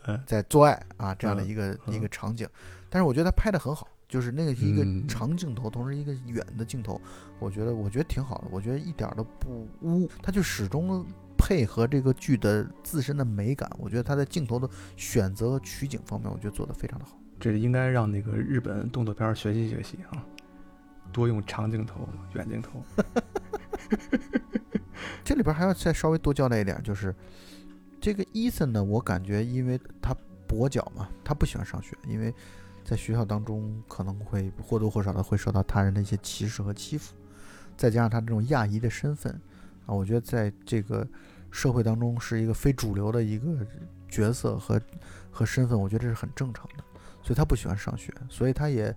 嗯 在做爱啊这样的嗯一个、嗯一个场景。但是我觉得他拍的很好，就是那个是一个嗯长镜头，同时一个远的镜头，我觉得我觉得挺好的，我觉得一点儿都不污，他就始终配合这个剧的自身的美感，我觉得他在镜头的选择和取景方面，我觉得做得非常的好。这应该让那个日本动作片儿学习学习啊，多用长镜头、远镜头。这里边还要再稍微多交代一点，就是这个伊森呢，我感觉因为他跛脚嘛，他不喜欢上学，因为在学校当中可能会或多或少的会受到他人的一些歧视和欺负，再加上他这种亚裔的身份啊，我觉得在这个社会当中是一个非主流的一个角色和和身份，我觉得这是很正常的，所以他不喜欢上学，所以他也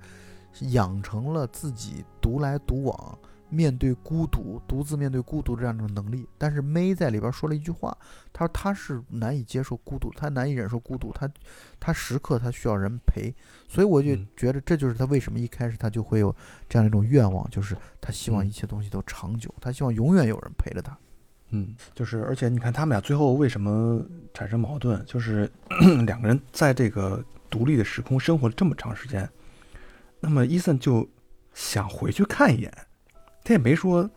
养成了自己独来独往。面对孤独，独自面对孤独这样一种能力。但是 May 在里边说了一句话，他说他是难以接受孤独，他难以忍受孤独，他他时刻他需要人陪。所以我就嗯觉得这就是他为什么一开始他就会有这样一种愿望，就是他希望嗯一切东西都长久，他希望永远有人陪着他。嗯，就是而且你看他们俩最后为什么产生矛盾，就是 两个人在这个独立的时空生活了这么长时间，那么伊森就想回去看一眼，他也没说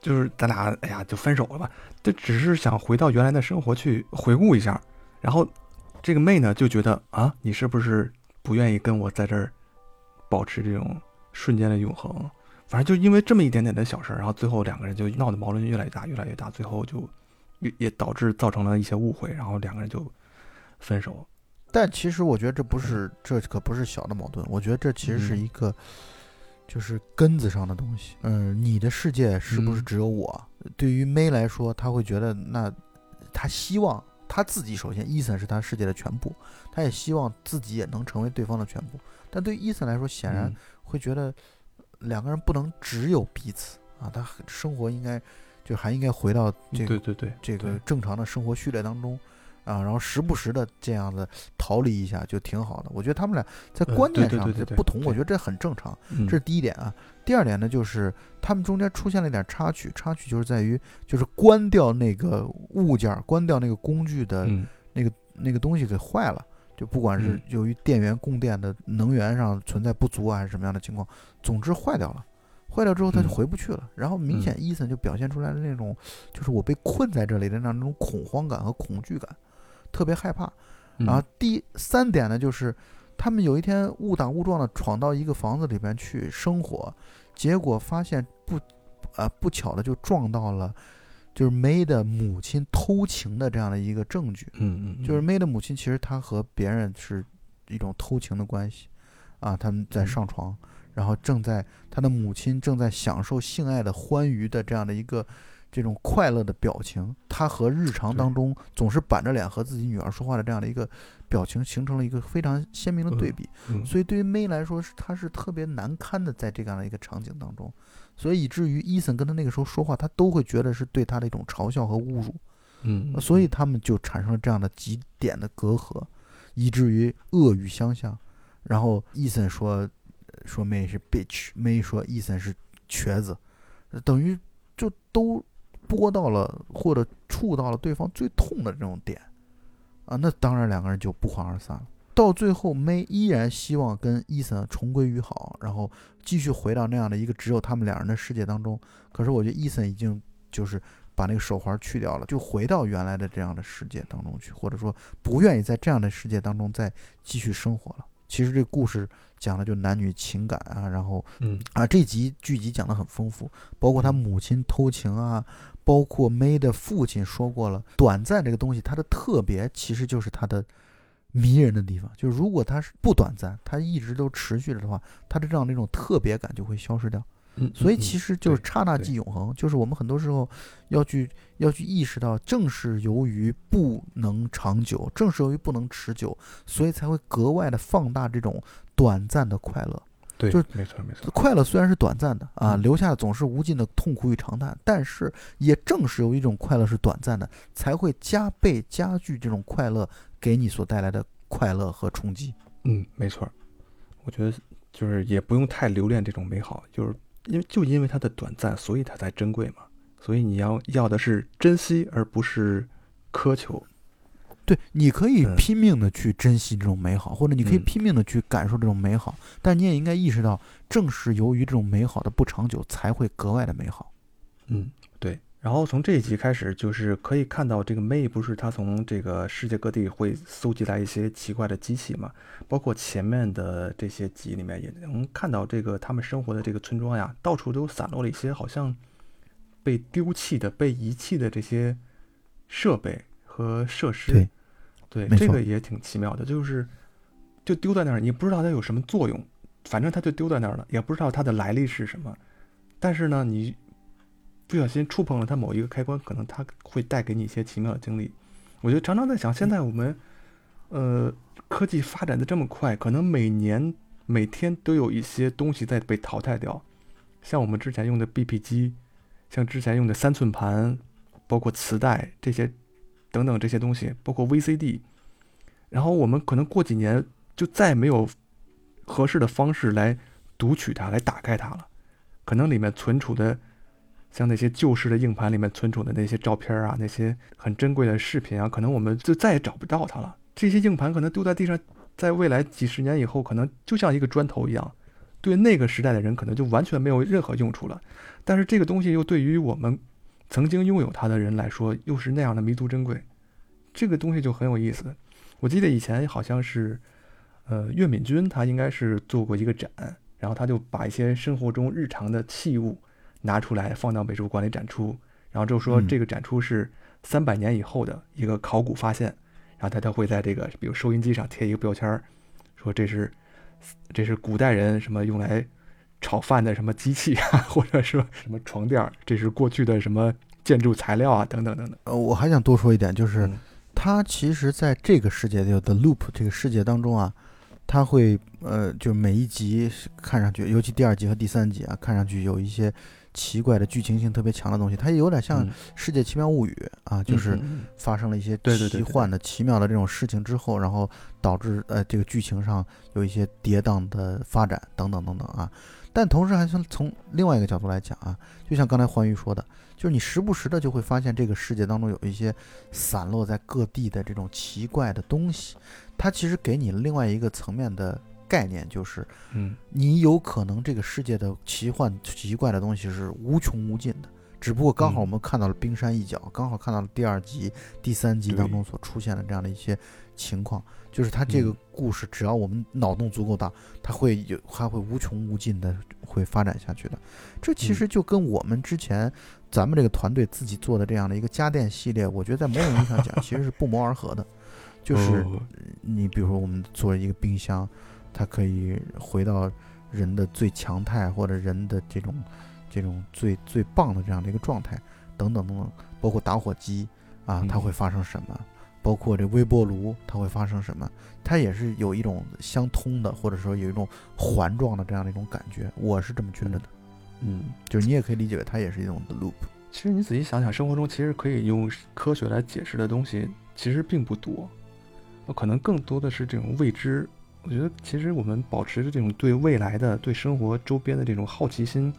就是咱俩哎呀就分手了吧，他只是想回到原来的生活去回顾一下，然后这个妹呢就觉得啊，你是不是不愿意跟我在这儿保持这种瞬间的永恒？反正就因为这么一点点的小事儿，然后最后两个人就闹的矛盾越来越大，越来越大，最后就也也导致造成了一些误会，然后两个人就分手。但其实我觉得这不是，这可不是小的矛盾。我觉得这其实是嗯一个，就是根子上的东西。嗯，你的世界是不是嗯只有我？对于 May 来说，他会觉得那他希望他自己首先，伊森是他世界的全部，他也希望自己也能成为对方的全部。但对于伊森来说，显然嗯会觉得两个人不能只有彼此啊，他生活应该就还应该回到这个对对对，这个正常的生活序列当中啊，然后时不时的这样的逃离一下就挺好的。我觉得他们俩在呃观念上的不同，我觉得这很正常，嗯这是第一点啊。第二点呢，就是他们中间出现了一点插曲，插曲就是在于就是关掉那个物件儿，关掉那个工具的那个那个东西给坏了。就不管是嗯由于电源供电的能源上存在不足啊，还是什么样的情况，总之坏掉了。坏掉之后他就嗯回不去了，然后明显伊森就表现出来的那种，就是我被困在这里的那种恐慌感和恐惧感，特别害怕。嗯然后第三点呢，就是他们有一天误打误撞的闯到一个房子里边去生火，结果发现不，呃不巧的就撞到了，就是 May 的母亲偷情的这样的一个证据。嗯嗯，就是 May 的母亲，其实她和别人是一种偷情的关系，啊，他们在嗯上床，然后正在她的母亲正在享受性爱的欢愉的这样的一个这种快乐的表情，他和日常当中总是板着脸和自己女儿说话的这样的一个表情，形成了一个非常鲜明的对比。嗯所以对于 May 来说，是她是特别难堪的，在这样的一个场景当中，所以以至于伊森跟他那个时候说话，他都会觉得是对他的一种嘲笑和侮辱。嗯，所以他们就产生了这样的极点的隔阂，以至于恶语相向。然后伊森说说妹是 bitch，妹说伊森是瘸子，呃等于就都拨到了或者触到了对方最痛的这种点啊，那当然两个人就不欢而散了。到最后，，May 依然希望跟伊森重归于好，然后继续回到那样的一个只有他们两人的世界当中。可是我觉得伊森已经就是把那个手环去掉了，就回到原来的这样的世界当中去，或者说不愿意在这样的世界当中再继续生活了。其实这故事讲的就男女情感啊，然后嗯啊这集剧集讲的很丰富，包括他母亲偷情啊，包括 May 的父亲说过了，短暂这个东西它的特别其实就是它的迷人的地方。就是如果它是不短暂，它一直都持续着的话，它的这样的一种特别感就会消失掉。嗯，所以嗯其实就是刹那即永恒，就是我们很多时候要去要去意识到，正是由于不能长久，正是由于不能持久，所以才会格外的放大这种短暂的快乐。对，就没错没错，快乐虽然是短暂的啊，嗯留下的总是无尽的痛苦与长叹，但是也正是由于这种快乐是短暂的，才会加倍加剧这种快乐给你所带来的快乐和冲击。嗯，没错儿，我觉得就是也不用太留恋这种美好，就是因为就因为它的短暂，所以它才珍贵嘛。所以你要要的是珍惜，而不是苛求。对，你可以嗯拼命的去珍惜这种美好，或者你可以嗯拼命的去感受这种美好，但你也应该意识到，正是由于这种美好的不长久，才会格外的美好。嗯，对。然后从这一集开始，就是可以看到这个 May 不是他从这个世界各地会搜集来一些奇怪的机器嘛，包括前面的这些集里面也能看到这个他们生活的这个村庄呀，到处都散落了一些好像被丢弃的、被遗弃的这些设备和设施。对对，这个也挺奇妙的，就是就丢在那儿，你不知道它有什么作用，反正它就丢在那儿了，也不知道它的来历是什么。但是呢，你不小心触碰了它某一个开关，可能它会带给你一些奇妙的经历。我就常常在想，现在我们呃科技发展的这么快，可能每年每天都有一些东西在被淘汰掉，像我们之前用的 BP 机，像之前用的三寸盘，包括磁带这些等等这些东西，包括 VCD，然后我们可能过几年就再没有合适的方式来读取它，来打开它了。可能里面存储的，像那些旧式的硬盘里面存储的那些照片啊，那些很珍贵的视频啊，可能我们就再也找不到它了。这些硬盘可能丢在地上，在未来几十年以后，可能就像一个砖头一样，对那个时代的人可能就完全没有任何用处了。但是这个东西又对于我们曾经拥有它的人来说，又是那样的弥足珍贵。这个东西就很有意思。我记得以前好像是，呃，岳敏君他应该是做过一个展，然后他就把一些生活中日常的器物拿出来放到美术馆里展出，然后就说嗯这个展出是三百年以后的一个考古发现，然后他他会在这个比如收音机上贴一个标签儿，说这是这是古代人什么用来炒饭的什么机器啊，或者说什么床垫儿，这是过去的什么建筑材料啊，等等等等。呃，我还想多说一点，就是嗯它其实在这个世界，就 The Loop 这个世界当中啊，它会呃，就每一集看上去，尤其第二集和第三集啊，看上去有一些奇怪的剧情性特别强的东西，它有点像《嗯世界奇妙物语》啊，就是发生了一些奇幻的、奇妙的这种事情之后，然后导致呃这个剧情上有一些跌宕的发展等等等等啊。但同时还是从另外一个角度来讲啊，就像刚才欢愉说的，就是你时不时的就会发现这个世界当中有一些散落在各地的这种奇怪的东西，它其实给你另外一个层面的概念，就是嗯。你有可能这个世界的奇幻奇怪的东西是无穷无尽的，只不过刚好嗯。我们看到了冰山一角，刚好看到了第二集、第三集当中所出现的这样的一些情况，就是它这个嗯故事，只要我们脑洞足够大，它会有，它会无穷无尽的会发展下去的。这其嗯实就跟我们之前咱们这个团队自己做的这样的一个家电系列，我觉得在某种意义上讲，其实是不谋而合的。就是哦你比如说我们做一个冰箱，它可以回到人的最强态或者人的这种这种最最棒的这样的一个状态，等等等等，包括打火机啊，它嗯会发生什么？包括这微波炉，它会发生什么？它也是有一种相通的，或者说有一种环状的这样的一种感觉，我是这么觉得的。嗯，就是你也可以理解为它也是一种的 loop。其实你仔细想想，生活中其实可以用科学来解释的东西，其实并不多，可能更多的是这种未知。我觉得其实我们保持着这种对未来的、对生活周边的这种好奇心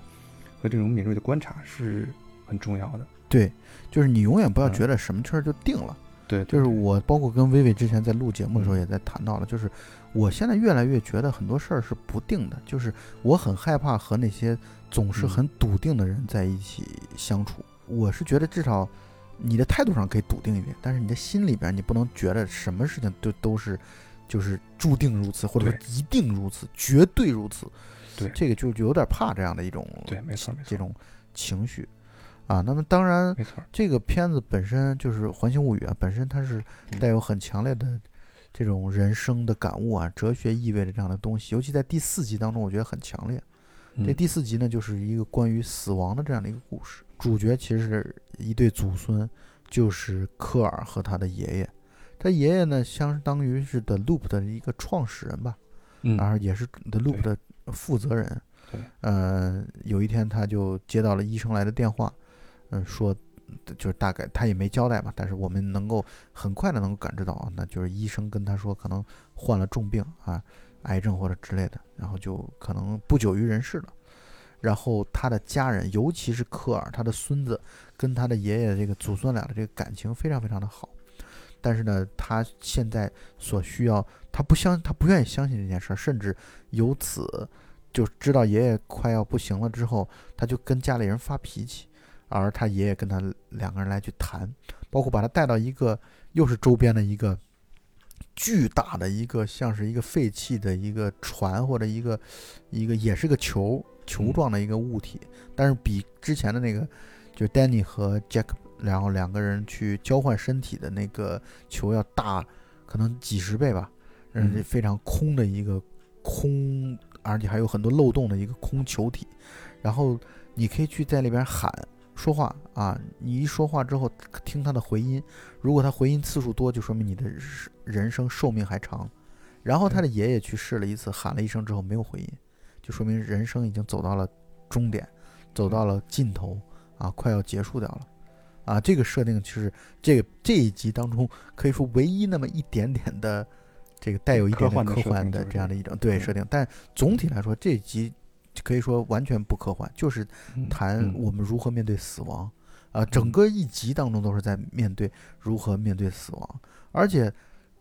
和这种敏锐的观察是很重要的。对，就是你永远不要嗯觉得什么事儿就定了。对，对就是我包括跟薇薇之前在录节目的时候嗯。也在谈到了，就是我现在越来越觉得很多事儿是不定的，就是我很害怕和那些总是嗯。很笃定的人在一起相处。我是觉得至少你的态度上可以笃定一点，但是你的心里边你不能觉得什么事情都都是就是注定如此，或者说一定如此，绝对如此。对。这个就就有点怕这样的一种对没错没错。这种情绪啊。那么当然。没错。这个片子本身就是《环形物语》啊，本身它是嗯带有很强烈的这种人生的感悟啊、哲学意味的这样的东西，尤其在第四集当中，我觉得很强烈。这嗯第四集呢，就是一个关于死亡的这样的一个故事。主角其实是一对祖孙，就是科尔和他的爷爷。他爷爷呢，相当于是 The Loop 的一个创始人吧，嗯然后也是 The Loop 的负责人。对，呃，有一天他就接到了医生来的电话，嗯、说就是大概他也没交代嘛，但是我们能够很快的能够感知到啊，那就是医生跟他说可能患了重病啊，癌症或者之类的，然后就可能不久于人世了。然后他的家人，尤其是科尔，他的孙子跟他的爷爷这个祖孙俩的这个感情非常非常的好。但是呢，他现在所需要，他不相，他不愿意相信这件事，甚至由此就知道爷爷快要不行了之后，他就跟家里人发脾气，而他爷爷跟他两个人来去谈，包括把他带到一个又是周边的一个巨大的一个像是一个废弃的一个船或者一个一个也是个球球状的一个物体，但是比之前的那个就 Danny 和 Jack 然后两个人去交换身体的那个球要大可能几十倍吧，嗯，嗯。非常空的一个空，而且还有很多漏洞的一个空球体，然后你可以去在里边喊说话啊，你一说话之后听他的回音，如果他回音次数多，就说明你的人人生寿命还长。然后他的爷爷去试了一次，喊了一声之后没有回音，就说明人生已经走到了终点，走到了尽头啊，快要结束掉了。啊，这个设定就是这个这一集当中可以说唯一那么一点点的这个带有一点点科科幻的这样的一种对嗯设定，但总体来说这一集可以说完全不科幻，就是嗯谈嗯我们如何面对死亡。啊，整嗯个一集当中都是在面对如何面对死亡，而且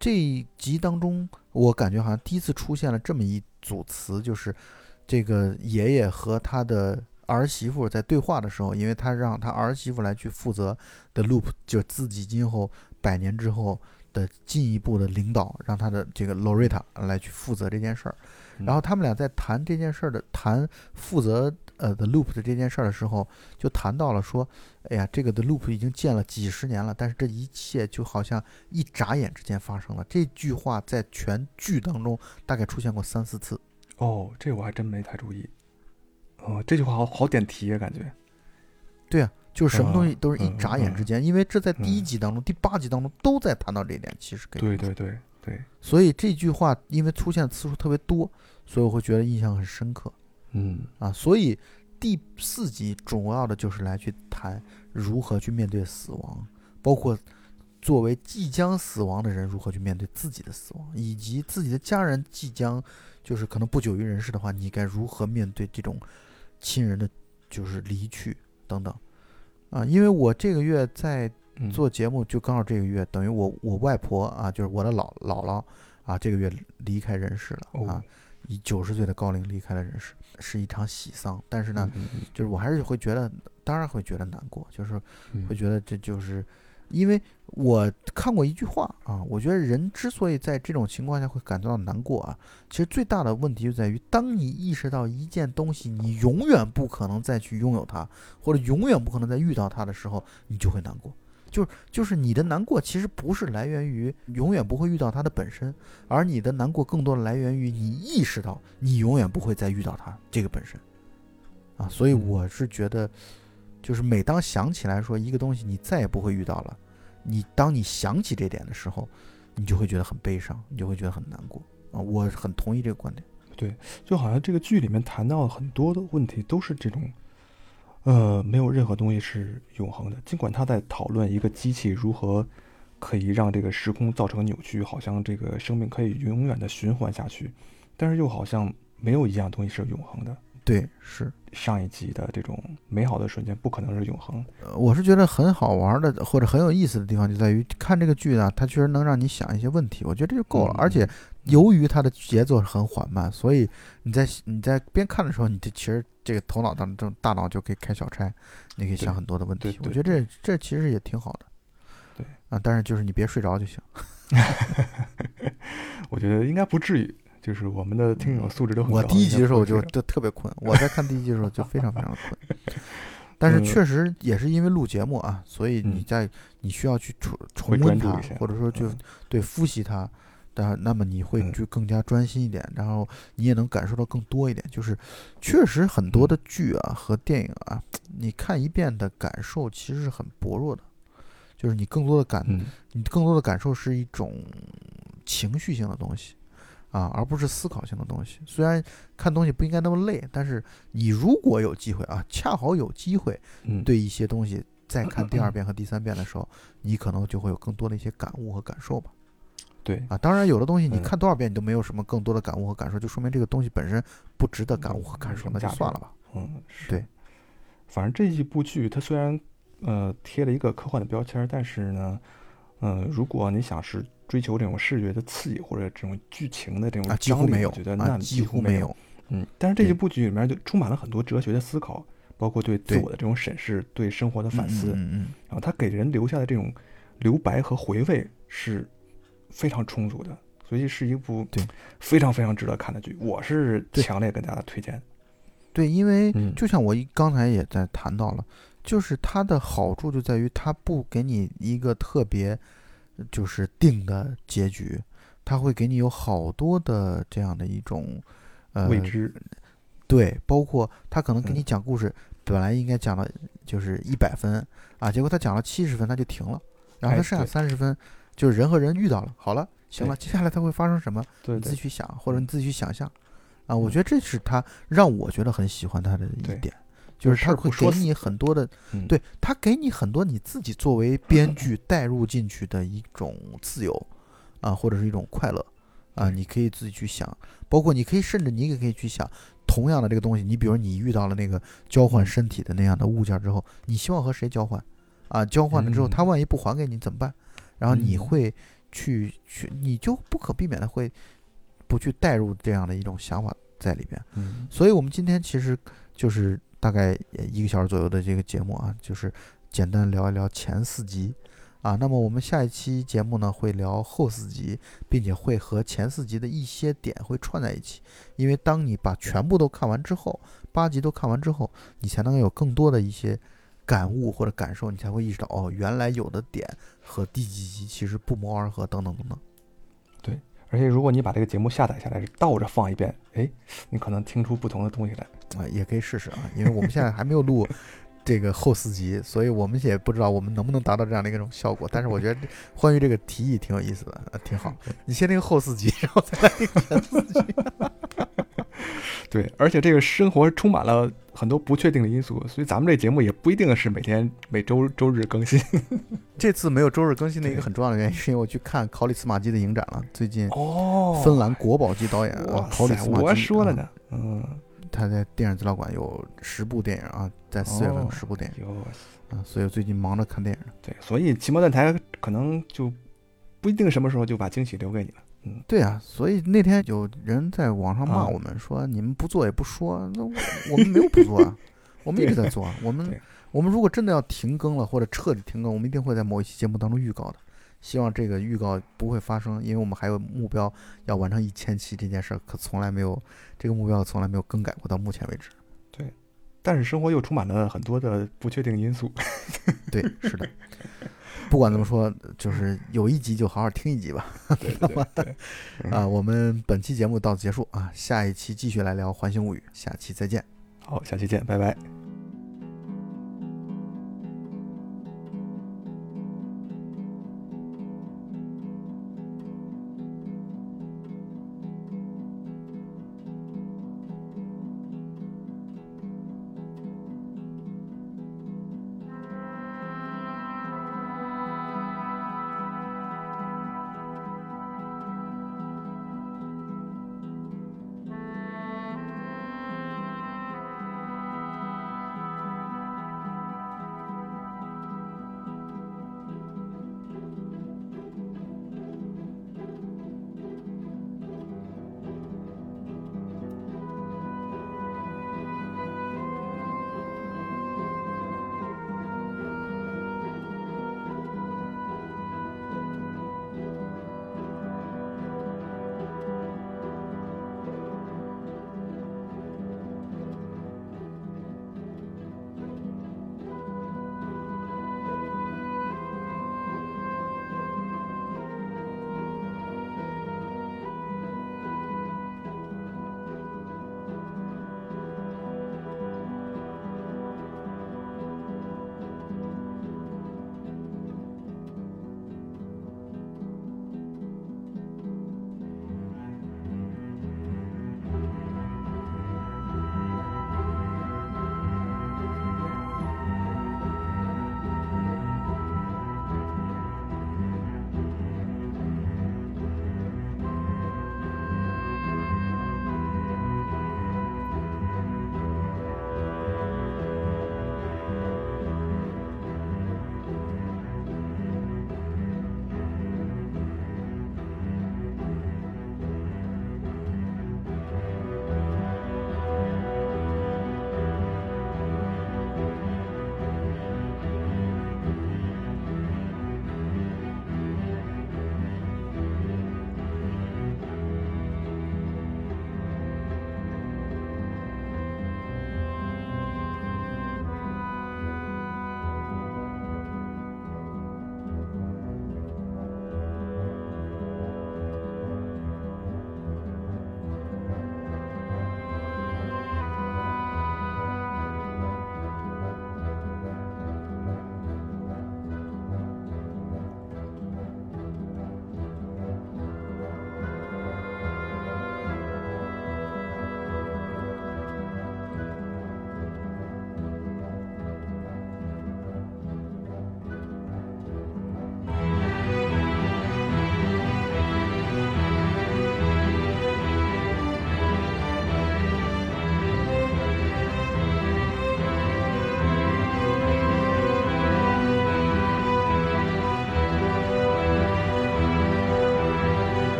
这一集当中，我感觉好像第一次出现了这么一组词，就是这个爷爷和他的儿媳妇在对话的时候，因为他让他儿媳妇来去负责的 loop，就是自己今后百年之后的进一步的领导，让他的这个 Loretta 来去负责这件事儿。嗯然后他们俩在谈这件事儿的谈负责呃 The loop 的这件事儿的时候，就谈到了说，哎呀，这个 The loop 已经建了几十年了，但是这一切就好像一眨眼之间发生了。这句话在全剧当中大概出现过三四次。哦，这我还真没太注意。哦，这句话好好点题啊，感觉。对啊，就是什么东西嗯都是一嗯眨眼嗯之间，因为这在第一嗯集当中、第八集当中都在谈到这一点，其实可以对对对对，所以这句话因为出现次数特别多，所以我会觉得印象很深刻。嗯啊，所以第四集主要的就是来去谈如何去面对死亡，包括作为即将死亡的人如何去面对自己的死亡，以及自己的家人即将就是可能不久于人世的话，你该如何面对这种亲人的就是离去等等。啊，因为我这个月在嗯，做节目，就刚好这个月，等于我我外婆啊，就是我的姥姥姥啊，这个月离开人世了啊哦，以九十岁的高龄离开了人世，是一场喜丧。但是呢，就是我还是会觉得，当然会觉得难过，就是嗯会觉得这就是因为我看过一句话啊，我觉得人之所以在这种情况下会感到难过啊，其实最大的问题就在于，当你意识到一件东西你永远不可能再去拥有它，或者永远不可能再遇到它的时候，你就会难过。就是就是你的难过其实不是来源于永远不会遇到它的本身，而你的难过更多的来源于你意识到你永远不会再遇到它这个本身。啊，所以嗯我是觉得，就是每当想起来说一个东西你再也不会遇到了，你当你想起这点的时候，你就会觉得很悲伤，你就会觉得很难过啊。我很同意这个观点。对就好像这个剧里面谈到很多的问题都是这种，呃，没有任何东西是永恒的。尽管他在讨论一个机器如何可以让这个时空造成扭曲，好像这个生命可以永远的循环下去，但是又好像没有一样东西是永恒的。对，是，上一集的这种美好的瞬间不可能是永恒。呃我是觉得很好玩的或者很有意思的地方就在于看这个剧呢，它确实能让你想一些问题，我觉得这就够了。嗯而且由于它的节奏是很缓慢，所以你在你在边看的时候，你这其实这个头脑当中大脑就可以开小差，你可以想很多的问题。我觉得这这其实也挺好的。对啊，但是就是你别睡着就行。我觉得应该不至于，就是我们的听友素质都很高。我第一集的时候我就就特别困，我在看第一集的时候就非常非常的困。但是嗯。确实也是因为录节目啊，所以你嗯。在你需要去重重温它或者说就嗯。对复习它，但那么你会嗯。就更加专心一点，然后你也能感受到更多一点。就是确实很多的剧啊和电影啊，你看一遍的感受其实是很薄弱的，就是你更多的感，嗯。你更多的感受是一种情绪性的东西啊，而不是思考性的东西。虽然看东西不应该那么累，但是你如果有机会啊，恰好有机会嗯，对一些东西再 看第二遍和第三遍的时候，你可能就会有更多的一些感悟和感受吧。对，啊，当然有的东西你嗯看多少遍你都没有什么更多的感悟和感受，就说明这个东西本身不值得感悟和感受，那就算了吧。嗯，是对。反正这一部剧它虽然呃贴了一个科幻的标签儿，但是呢，呃，如果你想是追求这种视觉的刺激或者这种剧情的这种啊，几乎张力没有我觉得那啊，几乎没。有。嗯，但是这一对部剧里面就充满了很多哲学的思考，包括对自对我的这种审视、对生活的反思，嗯嗯然后它给人留下的这种留白和回味是非常充足的，所以是一部对非常非常值得看的剧。我是强烈跟大家推荐。对，因为嗯就像我一刚才也在谈到了，就是它的好处就在于它不给你一个特别就是定的结局，它会给你有好多的这样的一种呃未知，对，包括他可能给你嗯讲故事，本来应该讲的就是一百分啊，结果他讲了七十分，他就停了，然后哎他剩下三十分，就是人和人遇到了，好了，行了，接下来他会发生什么，对对你自己去想，或者嗯你自己去想象，啊，我觉得这是他让我觉得很喜欢他的一点，就就是是他会给你很多的，嗯，对他给你很多你自己作为编剧带入进去的一种自由啊，或者是一种快乐啊，你可以自己去想，包括你可以甚至你也可以去想同样的这个东西，你比如你遇到了那个交换嗯身体的那样的物件之后，你希望和谁交换啊？交换了之后，嗯他万一不还给你怎么办？然后你嗯会去去，你就不可避免的会不去带入这样的一种想法在里边。嗯所以，我们今天其实就是大概一个小时左右的这个节目啊，就是简单聊一聊前四集啊。那么我们下一期节目呢，会聊后四集，并且会和前四集的一些点会串在一起。因为当你把全部都看完之后，八集都看完之后，你才能有更多的一些感悟或者感受，你才会意识到哦，原来有的点和第几集其实不谋而合，等等等等。对而且如果你把这个节目下载下来是倒着放一遍，哎，你可能听出不同的东西来。啊，也可以试试啊，因为我们现在还没有录 这个后四集，所以我们也不知道我们能不能达到这样的一种效果。但是我觉得关于这个提议挺有意思的，呃挺好。你先听后四集，然后再来听前四集。对，而且这个生活充满了很多不确定的因素，所以咱们这节目也不一定是每天每周周日更新。这次没有周日更新的一个很重要的原因，是因为我去看考里斯马基的影展了。最近哦芬兰国宝级导演啊哇考里斯马基，我说了啊呢，嗯，他在电影资料馆有十部电影啊，在四月份有哦十部电影有啊，所以我最近忙着看电影。对，所以奇摩电台可能就不一定什么时候就把惊喜留给你了。嗯，对啊，所以那天有人在网上骂啊我们说，你们不做也不说，那我我们没有不做啊，我们一直在做啊。我们我们如果真的要停更了或者彻底停更，我们一定会在某一期节目当中预告的。希望这个预告不会发生，因为我们还有目标要完成一千期这件事儿，可从来没有这个目标从来没有更改过，到目前为止。对但是生活又充满了很多的不确定因素。对，是的。不管怎么说，就是有一集就好好听一集吧。对对对 对，啊，我们本期节目到此结束啊，下一期继续来聊《环形物语》，下期再见。好，下期见，拜拜。